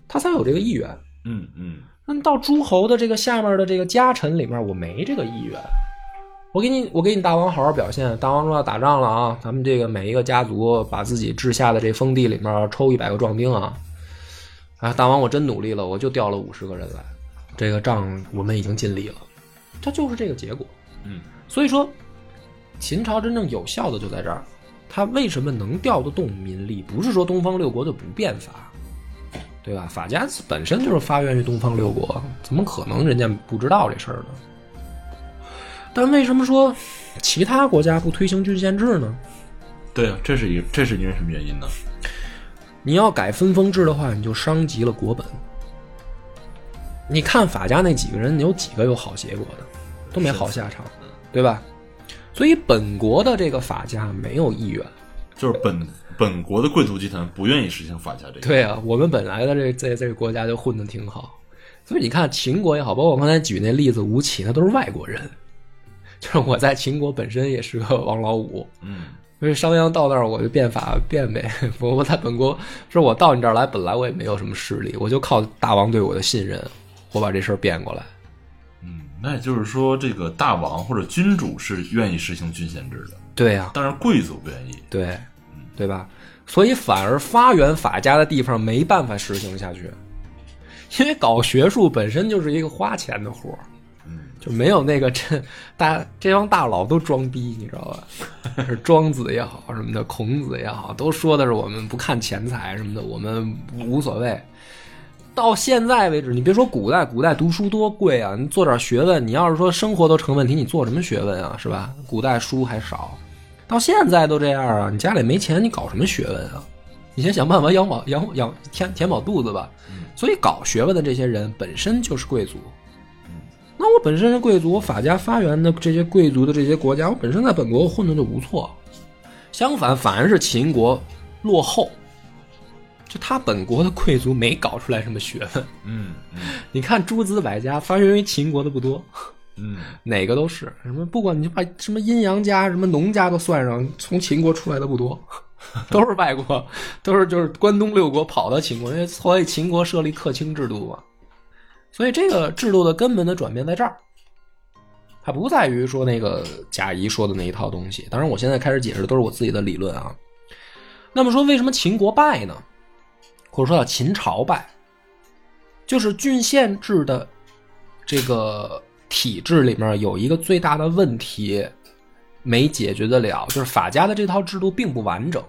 他才有这个意愿。嗯嗯那到诸侯的这个下面的这个家臣里面，我没这个意愿，我给你，我给你大王好好表现。大王说要打仗了啊，咱们这个每一个家族把自己治下的这封地里面抽一百个壮丁啊。啊，大王，我真努力了，我就调了五十个人来，这个仗我们已经尽力了。他就是这个结果。嗯，所以说，秦朝真正有效的就在这儿。他为什么能调得动民力？不是说东方六国就不变法，对吧？法家本身就是发源于东方六国，怎么可能人家不知道这事儿呢？但为什么说其他国家不推行郡县制呢？对啊，这是一这是因为什么原因呢？你要改分封制的话，你就伤及了国本。你看法家那几个人，有几个有好结果的？都没好下场，对吧？所以本国的这个法家没有意愿。就是本本国的贵族集团不愿意实行法家这个。对啊，我们本来的这在这个国家就混得挺好，所以你看秦国也好，包括我刚才举那例子吴起，那都是外国人。就是我在秦国本身也是个王老五，嗯，所以商鞅到那儿我就变法变呗。我我在本国说我到你这儿来，本来我也没有什么势力，我就靠大王对我的信任，我把这事儿变过来。嗯，那也就是说，这个大王或者君主是愿意实行郡县制的，对呀、但是贵族不愿意。对，对吧？所以反而发源法家的地方没办法实行下去，因为搞学术本身就是一个花钱的活儿，嗯，就没有那个这 大这帮大佬都装逼，你知道吧？是庄子也好什么的，孔子也好，都说的是我们不看钱财什么的，我们无所谓。到现在为止，你别说古代，古代读书多贵啊！你做点学问，你要是说生活都成问题，你做什么学问啊？是吧？古代书还少，到现在都这样啊！你家里没钱，你搞什么学问啊？你先想办法养饱养养填填饱肚子吧。所以搞学问的这些人本身就是贵族。那我本身是贵族，我法家发源的这些贵族的这些国家，我本身在本国混的就不错。相反，反而是秦国落后，就他本国的贵族没搞出来什么学问。嗯嗯你看诸子百家发源于秦国的不多，嗯，哪个都是什么？不管你把什么阴阳家、什么农家都算上，从秦国出来的不多，都是外国，都是就是关东六国跑到秦国，因为所以秦国设立客卿制度嘛。所以这个制度的根本的转变在这儿，它不在于说那个贾谊说的那一套东西。当然，我现在开始解释的都是我自己的理论啊。那么说，为什么秦国败呢？或者说叫秦朝败，就是郡县制的这个体制里面有一个最大的问题没解决得了，就是法家的这套制度并不完整，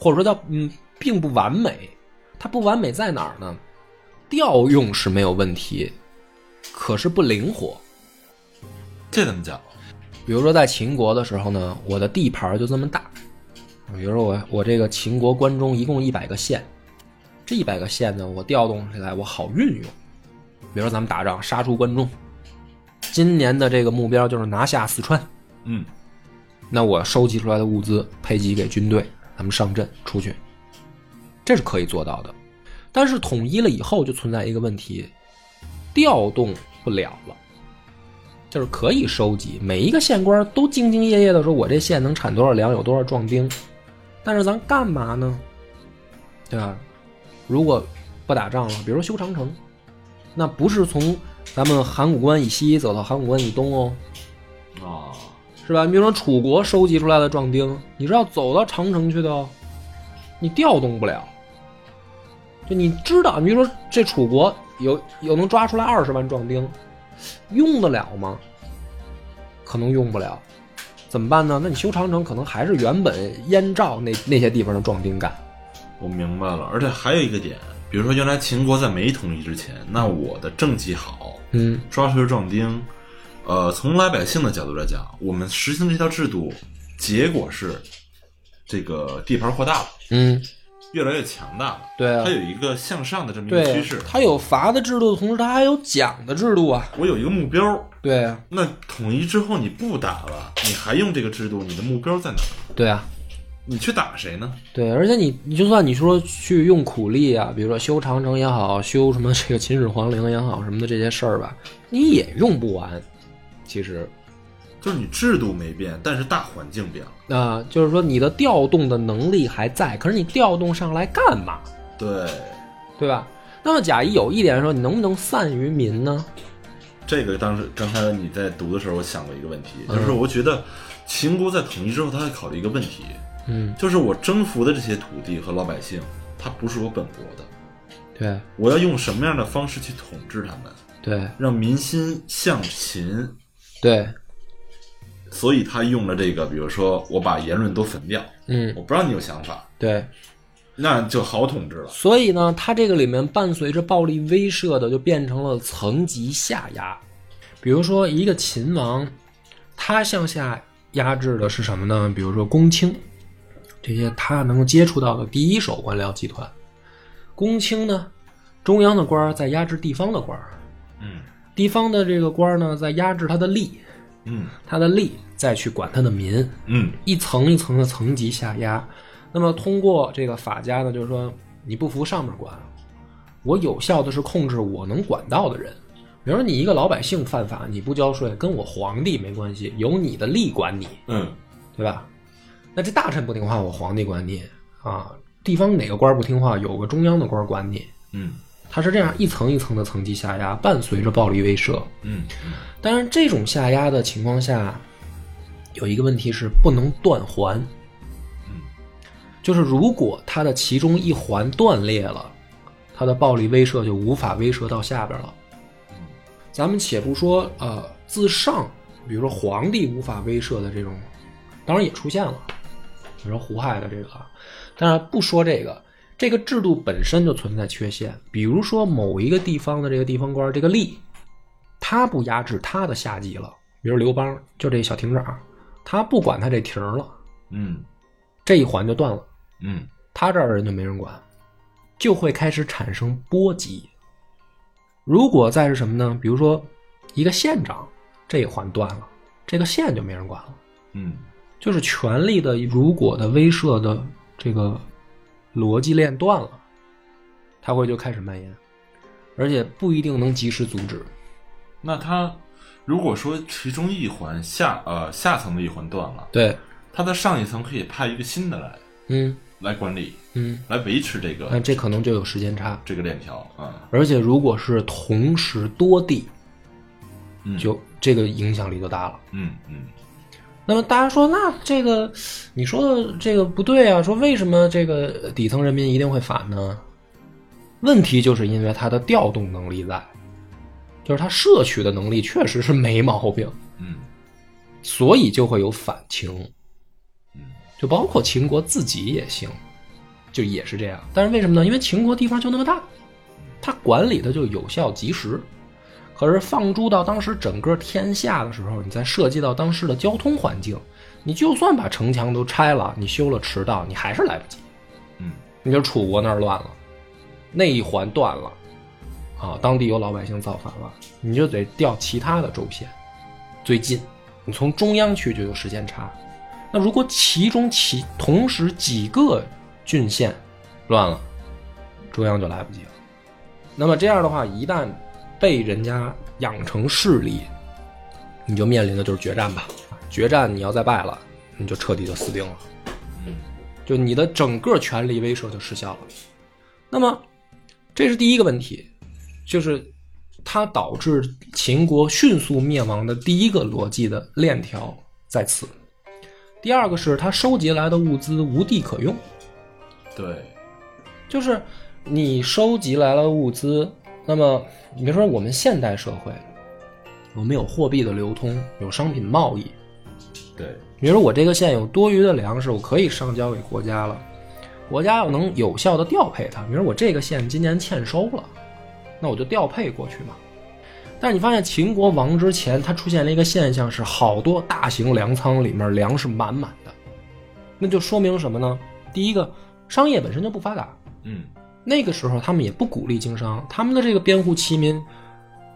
或者说叫嗯并不完美。它不完美在哪儿呢？调用是没有问题，可是不灵活。这怎么讲？比如说在秦国的时候呢，我的地盘就这么大。比如说我我这个秦国关中一共一百个县，这一百个县呢，我调动起来我好运用。比如说咱们打仗杀出关中，今年的这个目标就是拿下四川，嗯那我收集出来的物资配给给军队，咱们上阵出去，这是可以做到的。但是统一了以后就存在一个问题，调动不了了。就是可以收集，每一个县官都兢兢业业的说，我这县能产多少粮，有多少壮丁，但是咱干嘛呢？对吧？如果不打仗了，比如说修长城，那不是从咱们函谷关以西走到函谷关以东哦，啊，是吧？你比如说楚国收集出来的壮丁，你是要走到长城去的哦，你调动不了。就你知道，你比如说这楚国有有能抓出来二十万壮丁，用得了吗？可能用不了，怎么办呢？那你修长城可能还是原本燕赵那那些地方的壮丁干。我明白了。而且还有一个点，比如说原来秦国在没统一之前，那我的政绩好，嗯，抓出来壮丁，呃，从老百姓的角度来讲，我们实行这套制度，结果是这个地盘扩大了，嗯，越来越强大了。对啊它有一个向上的这么一个趋势。它有罚的制度的同时，它还有奖的制度啊。我有一个目标，对啊，那统一之后你不打了，你还用这个制度，你的目标在哪？对啊，你去打谁呢？对，而且你你就算你说去用苦力啊，比如说修长城也好，修什么这个秦始皇陵也好，什么的这些事儿吧，你也用不完。其实就是你制度没变，但是大环境变了。啊、就是说你的调动的能力还在，可是你调动上来干嘛？对，对吧？那么贾谊有一点说，你能不能散于民呢？这个当时刚才你在读的时候，我想过一个问题，就是我觉得秦国在统一之后，他会考虑一个问题，嗯，就是我征服的这些土地和老百姓，他不是我本国的，对我要用什么样的方式去统治他们，对让民心向秦？对，所以他用了这个，比如说我把言论都焚掉，嗯我不让你有想法，对。那就好统治了。所以呢，他这个里面伴随着暴力威慑的，就变成了层级下压。比如说，一个秦王，他向下压制的是什么呢？比如说公卿，这些他能够接触到的第一手官僚集团。公卿呢，中央的官儿在压制地方的官儿，嗯地方的这个官儿呢在压制他的吏，嗯他的吏再去管他的民，嗯一层一层的层级下压。那么通过这个法家呢，就是说你不服上面管，我有效的是控制我能管到的人。比如说你一个老百姓犯法，你不交税，跟我皇帝没关系，有你的吏管你，嗯对吧？那这大臣不听话，我皇帝管你啊。地方哪个官不听话，有个中央的官管你。嗯它是这样一层一层的层级下压，伴随着暴力威慑。嗯当然，这种下压的情况下，有一个问题是不能断环。嗯，就是如果它的其中一环断裂了，它的暴力威慑就无法威慑到下边了。咱们且不说呃自上，比如说皇帝无法威慑的这种，当然也出现了，比如说胡亥的这个啊，当然不说这个，这个制度本身就存在缺陷。比如说某一个地方的这个地方官，这个吏，他不压制他的下级了，比如刘邦就这小亭长，他不管他这亭了，嗯这一环就断了。嗯他这儿的人就没人管，就会开始产生波及。如果再是什么呢？比如说一个县长这一环断了，这个县就没人管了。嗯就是权力的如果的威慑的这个逻辑链断了，它会就开始蔓延，而且不一定能及时阻止。那它如果说其中一环下呃下层的一环断了，对，它的上一层可以派一个新的来嗯来管理，嗯，来维持这个那这可能就有时间差。这个链条啊。而且如果是同时多地，嗯就这个影响力就大了。嗯嗯那么大家说，那这个你说的这个不对啊？说为什么这个底层人民一定会反呢？问题就是因为他的调动能力在，就是他摄取的能力确实是没毛病，嗯所以就会有反情。嗯就包括秦国自己也行，就也是这样。但是为什么呢？因为秦国地方就那么大，他管理的就有效及时。可是放诸到当时整个天下的时候，你再涉及到当时的交通环境，你就算把城墙都拆了，你修了驰道，你还是来不及。嗯你就楚国那儿乱了，那一环断了，啊，当地有老百姓造反了，你就得调其他的州县，最近，你从中央去就有时间差。那如果其中其同时几个郡县乱了，中央就来不及了。那么这样的话，一旦被人家养成势力，你就面临的就是决战吧。决战你要再败了，你就彻底就死定了。嗯就你的整个权力威慑就失效了。那么，这是第一个问题，就是它导致秦国迅速灭亡的第一个逻辑的链条在此。第二个是它收集来的物资无地可用，对，就是你收集来了物资，那么你别说我们现代社会，我们有货币的流通，有商品贸易，对，比如说我这个县有多余的粮食，我可以上交给国家了，国家要能有效的调配它。比如说我这个县今年欠收了，那我就调配过去嘛。但是你发现秦国亡之前，它出现了一个现象，是好多大型粮仓里面粮食满满的，那就说明什么呢？第一个，商业本身就不发达，嗯那个时候他们也不鼓励经商，他们的这个边户齐民，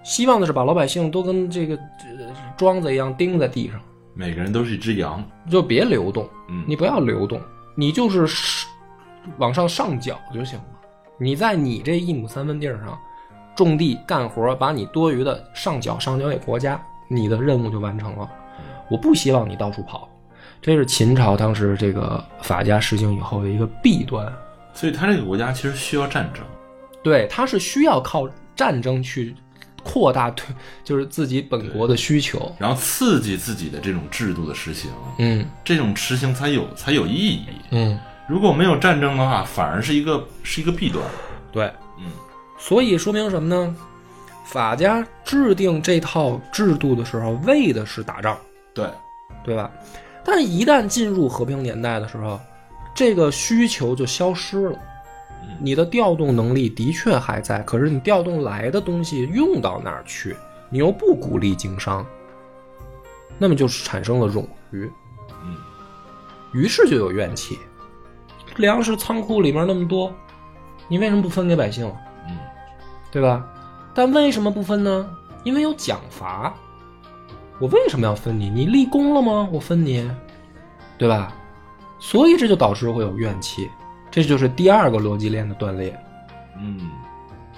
希望的是把老百姓都跟这个呃庄子一样钉在地上。每个人都是一只羊。就别流动，嗯你不要流动，你就是是往上上缴就行了。你在你这一亩三分地儿上种地干活，把你多余的上缴上缴给国家，你的任务就完成了。我不希望你到处跑，这是秦朝当时这个法家实行以后的一个弊端。所以他这个国家其实需要战争。对，它是需要靠战争去扩大对就是自己本国的需求。然后刺激自己的这种制度的实行，嗯这种实行才有才有意义。嗯，如果没有战争的话，反而是一个是一个弊端。对，嗯，所以说明什么呢？法家制定这套制度的时候，为的是打仗，对，对吧？但是，一旦进入和平年代的时候，这个需求就消失了。嗯你的调动能力的确还在，可是你调动来的东西用到哪儿去？你又不鼓励经商，那么就是产生了冗余，嗯，于是就有怨气。粮食仓库里面那么多，你为什么不分给百姓？嗯，对吧？但为什么不分呢？因为有奖罚。我为什么要分你？你立功了吗？我分你，对吧？所以这就导致会有怨气，这就是第二个逻辑链的断裂。嗯，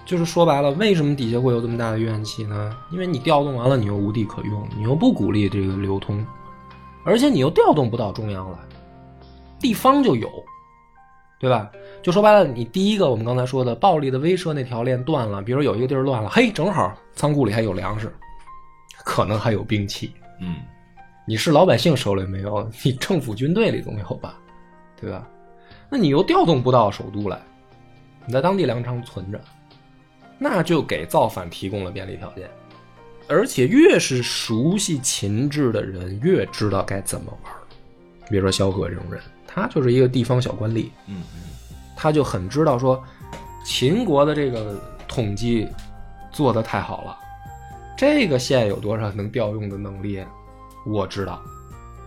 就是说白了，为什么底下会有这么大的怨气呢？因为你调动完了，你又无地可用，你又不鼓励这个流通，而且你又调动不到中央来，地方就有，对吧？就说白了，你第一个我们刚才说的暴力的威慑那条链断了，比如有一个地儿乱了，嘿，正好仓库里还有粮食，可能还有兵器，嗯，你是老百姓手里没有，你政府军队里总有吧，对吧？那你又调动不到首都来，你在当地粮仓存着，那就给造反提供了便利条件。而且越是熟悉秦制的人，越知道该怎么玩儿。比如说萧何这种人，他就是一个地方小官吏，嗯他就很知道说，秦国的这个统计做得太好了，这个县有多少能调用的能力，我知道。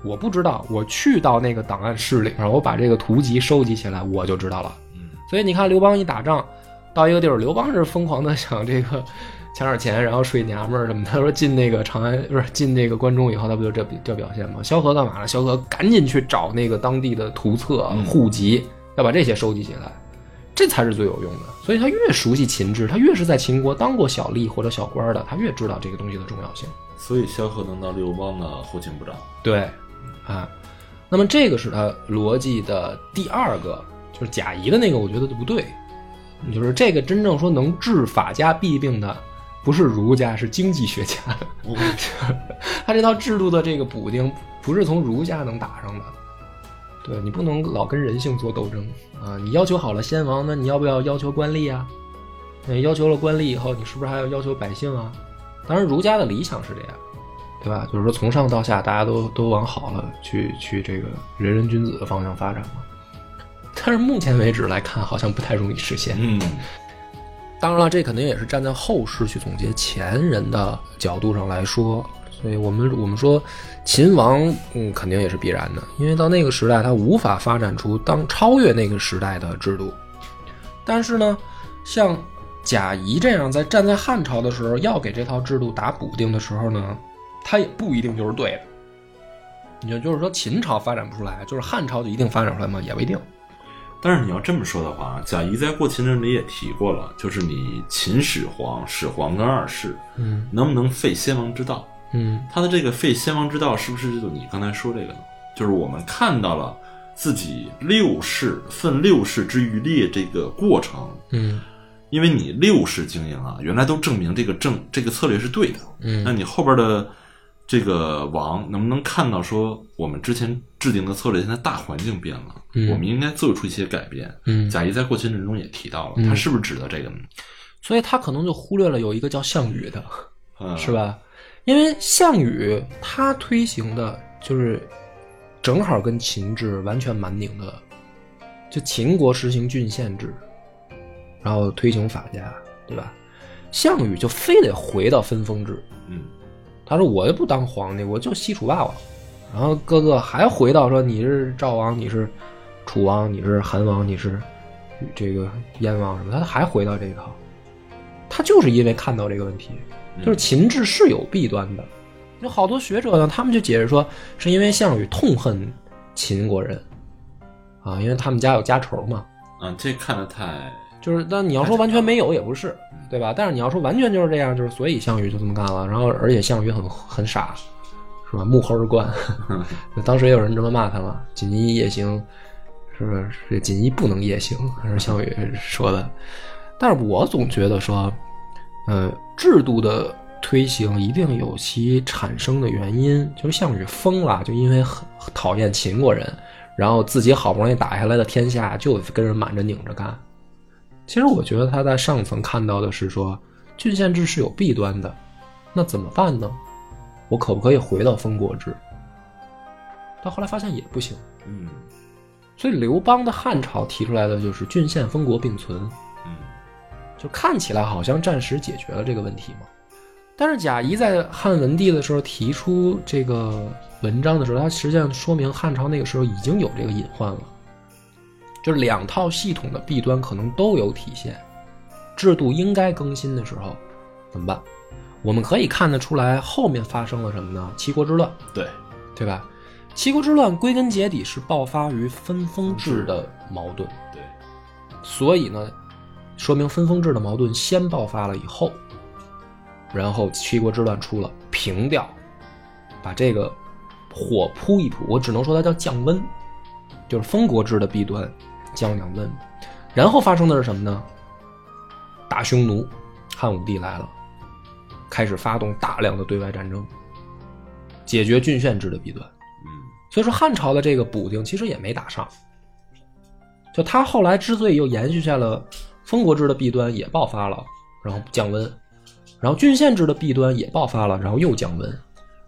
我不知道，我去到那个档案室里面，我把这个图集收集起来，我就知道了。嗯所以你看，刘邦一打仗到一个地儿，刘邦是疯狂的想这个抢点钱，然后睡娘们儿什么的。他说进那个长安不是进那个关中以后，他不就这这表现吗？萧何干嘛呢？萧何赶紧去找那个当地的图册、嗯户籍，要把这些收集起来，这才是最有用的。所以他越熟悉秦制，他越是在秦国当过小吏或者小官的，他越知道这个东西的重要性。所以萧何能当刘邦的后勤部长。对，啊，那么这个是他逻辑的第二个，就是贾谊的那个，我觉得就不对。就是这个真正说能治法家弊病的，不是儒家，是经济学家。他这套制度的这个补丁，不是从儒家能打上的。对你不能老跟人性做斗争啊！你要求好了先王，那你要不要要求官吏啊？那要求了官吏以后，你是不是还要要求百姓啊？当然，儒家的理想是这样。对吧？就是说从上到下，大家都都往好了去去这个人人君子的方向发展嘛。但是目前为止来看，好像不太容易实现。嗯当然了，这肯定也是站在后世去总结前人的角度上来说，所以我们我们说秦王，嗯，肯定也是必然的，因为到那个时代，他无法发展出当超越那个时代的制度。但是呢，像贾谊这样在站在汉朝的时候，要给这套制度打补丁的时候呢，他也不一定就是对的。也就是说，秦朝发展不出来，就是汉朝就一定发展出来吗？也不一定。但是你要这么说的话，贾谊在过秦论里也提过了，就是你秦始皇、始皇跟二世，嗯能不能废先王之道？嗯他的这个废先王之道，是不是就你刚才说这个呢？就是我们看到了自己六世分六世之余烈这个过程，嗯因为你六世经营啊，原来都证明这个政这个策略是对的，嗯那你后边的这个王能不能看到说我们之前制定的策略现在大环境变了，嗯我们应该做出一些改变？嗯贾谊在过秦论中也提到了，嗯他是不是指的这个呢？所以他可能就忽略了有一个叫项羽的，嗯，是？吧？因为项羽他推行的就是正好跟秦制完全蛮拧的，就秦国实行郡县制，然后推行法家，对吧？项羽就非得回到分封制，嗯他说我就不当皇帝，我就西楚霸王。然后各个还回到说你是赵王，你是楚王，你是韩王，你是这个燕王什么，他还回到这一套。他就是因为看到这个问题，就是秦制是有弊端的。有好多学者呢，他们就解释说，是因为项羽痛恨秦国人啊，因为他们家有家仇嘛。嗯，这看得太就是，但你要说完全没有也不是，对吧？但是你要说完全就是这样，就是所以项羽就这么干了。然后，而且项羽很很傻，是吧？目后而观。当时也有人这么骂他嘛，锦衣夜行，是不是？这锦衣不能夜行，还是项羽说的。但是我总觉得说，呃，制度的推行一定有其产生的原因，就是项羽疯了，就因为很讨厌秦国人，然后自己好不容易打下来的天下就跟人满着拧着干。其实我觉得他在上层看到的是说，郡县制是有弊端的，那怎么办呢？我可不可以回到封国制？到后来发现也不行，嗯所以刘邦的汉朝提出来的就是郡县封国并存，嗯就看起来好像暂时解决了这个问题嘛。但是贾谊在汉文帝的时候提出这个文章的时候，他实际上说明汉朝那个时候已经有这个隐患了，就是两套系统的弊端可能都有体现，制度应该更新的时候怎么办？我们可以看得出来后面发生了什么呢？七国之乱，对，对吧？七国之乱归根结底是爆发于分封制的矛盾，对，所以呢，说明分封制的矛盾先爆发了以后，然后七国之乱出了，平掉，把这个火扑一扑，我只能说它叫降温，就是封国制的弊端降降温。然后发生的是什么呢？大匈奴，汉武帝来了，开始发动大量的对外战争，解决郡县制的弊端。嗯所以说汉朝的这个补丁其实也没打上，就他后来之所以又延续下了封国制的弊端也爆发了，然后降温，然后郡县制的弊端也爆发了，然后又降温，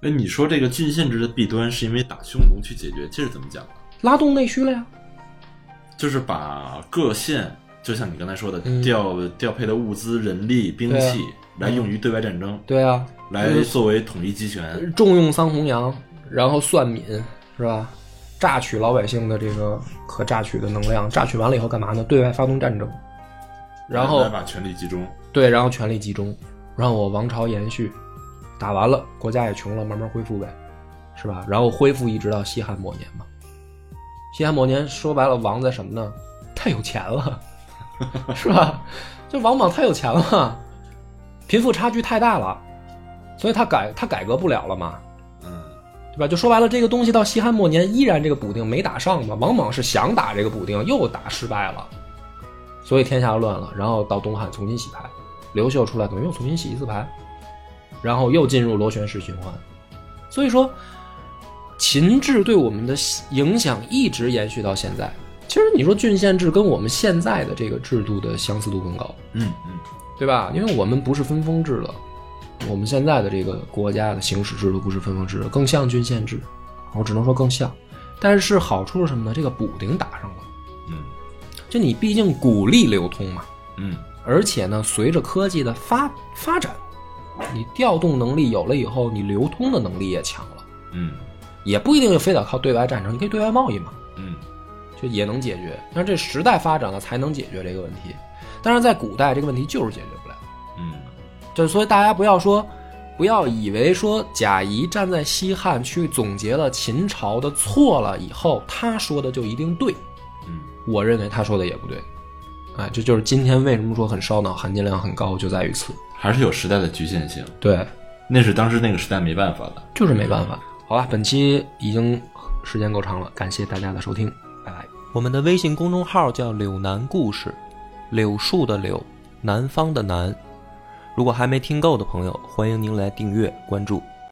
哎，你说这个郡县制的弊端是因为打匈奴去解决，这是怎么讲的？拉动内需了呀。就是把各县，就像你刚才说的，嗯调调配的物资、人力、兵对啊器，来用于对外战争，对啊，来作为统一集权。重用桑弘羊，然后算敏是吧？榨取老百姓的这个可榨取的能量，榨取完了以后干嘛呢？对外发动战争，然后来把权力集中。对，然后权力集中，让我王朝延续，打完了，国家也穷了，慢慢恢复呗，是吧？然后恢复一直到西汉末年嘛。西汉末年说白了，王在什么呢？太有钱了，是吧？就王莽太有钱了，贫富差距太大了，所以他改他改革不了了嘛，嗯对吧？就说白了，这个东西到西汉末年依然这个补丁没打上嘛。王莽是想打这个补丁，又打失败了，所以天下乱了。然后到东汉重新洗牌，刘秀出来等于又重新洗一次牌，然后又进入螺旋式循环。所以说，秦制对我们的影响一直延续到现在。其实你说郡县制跟我们现在的这个制度的相似度更高，嗯嗯。对吧？因为我们不是分封制了，我们现在的这个国家的行使制度不是分封制，更像郡县制，我只能说更像。但是好处是什么呢？这个补丁打上了，嗯。就你毕竟鼓励流通嘛，嗯。而且呢，随着科技的发发展，你调动能力有了以后，你流通的能力也强了，嗯也不一定就非得靠对外战争，你可以对外贸易嘛，嗯就也能解决。但是这时代发展了才能解决这个问题，但是在古代这个问题就是解决不了。嗯就是所以大家不要说，不要以为说贾谊站在西汉去总结了秦朝的错了以后，他说的就一定对。嗯我认为他说的也不对。哎，这就是今天为什么说很烧脑、含金量很高，就在于此。还是有时代的局限性，对，那是当时那个时代没办法的。就是没办法。好了，本期已经时间够长了，感谢大家的收听，拜拜。我们的微信公众号叫“柳南故事”，柳树的柳，南方的南。如果还没听够的朋友，欢迎您来订阅关注。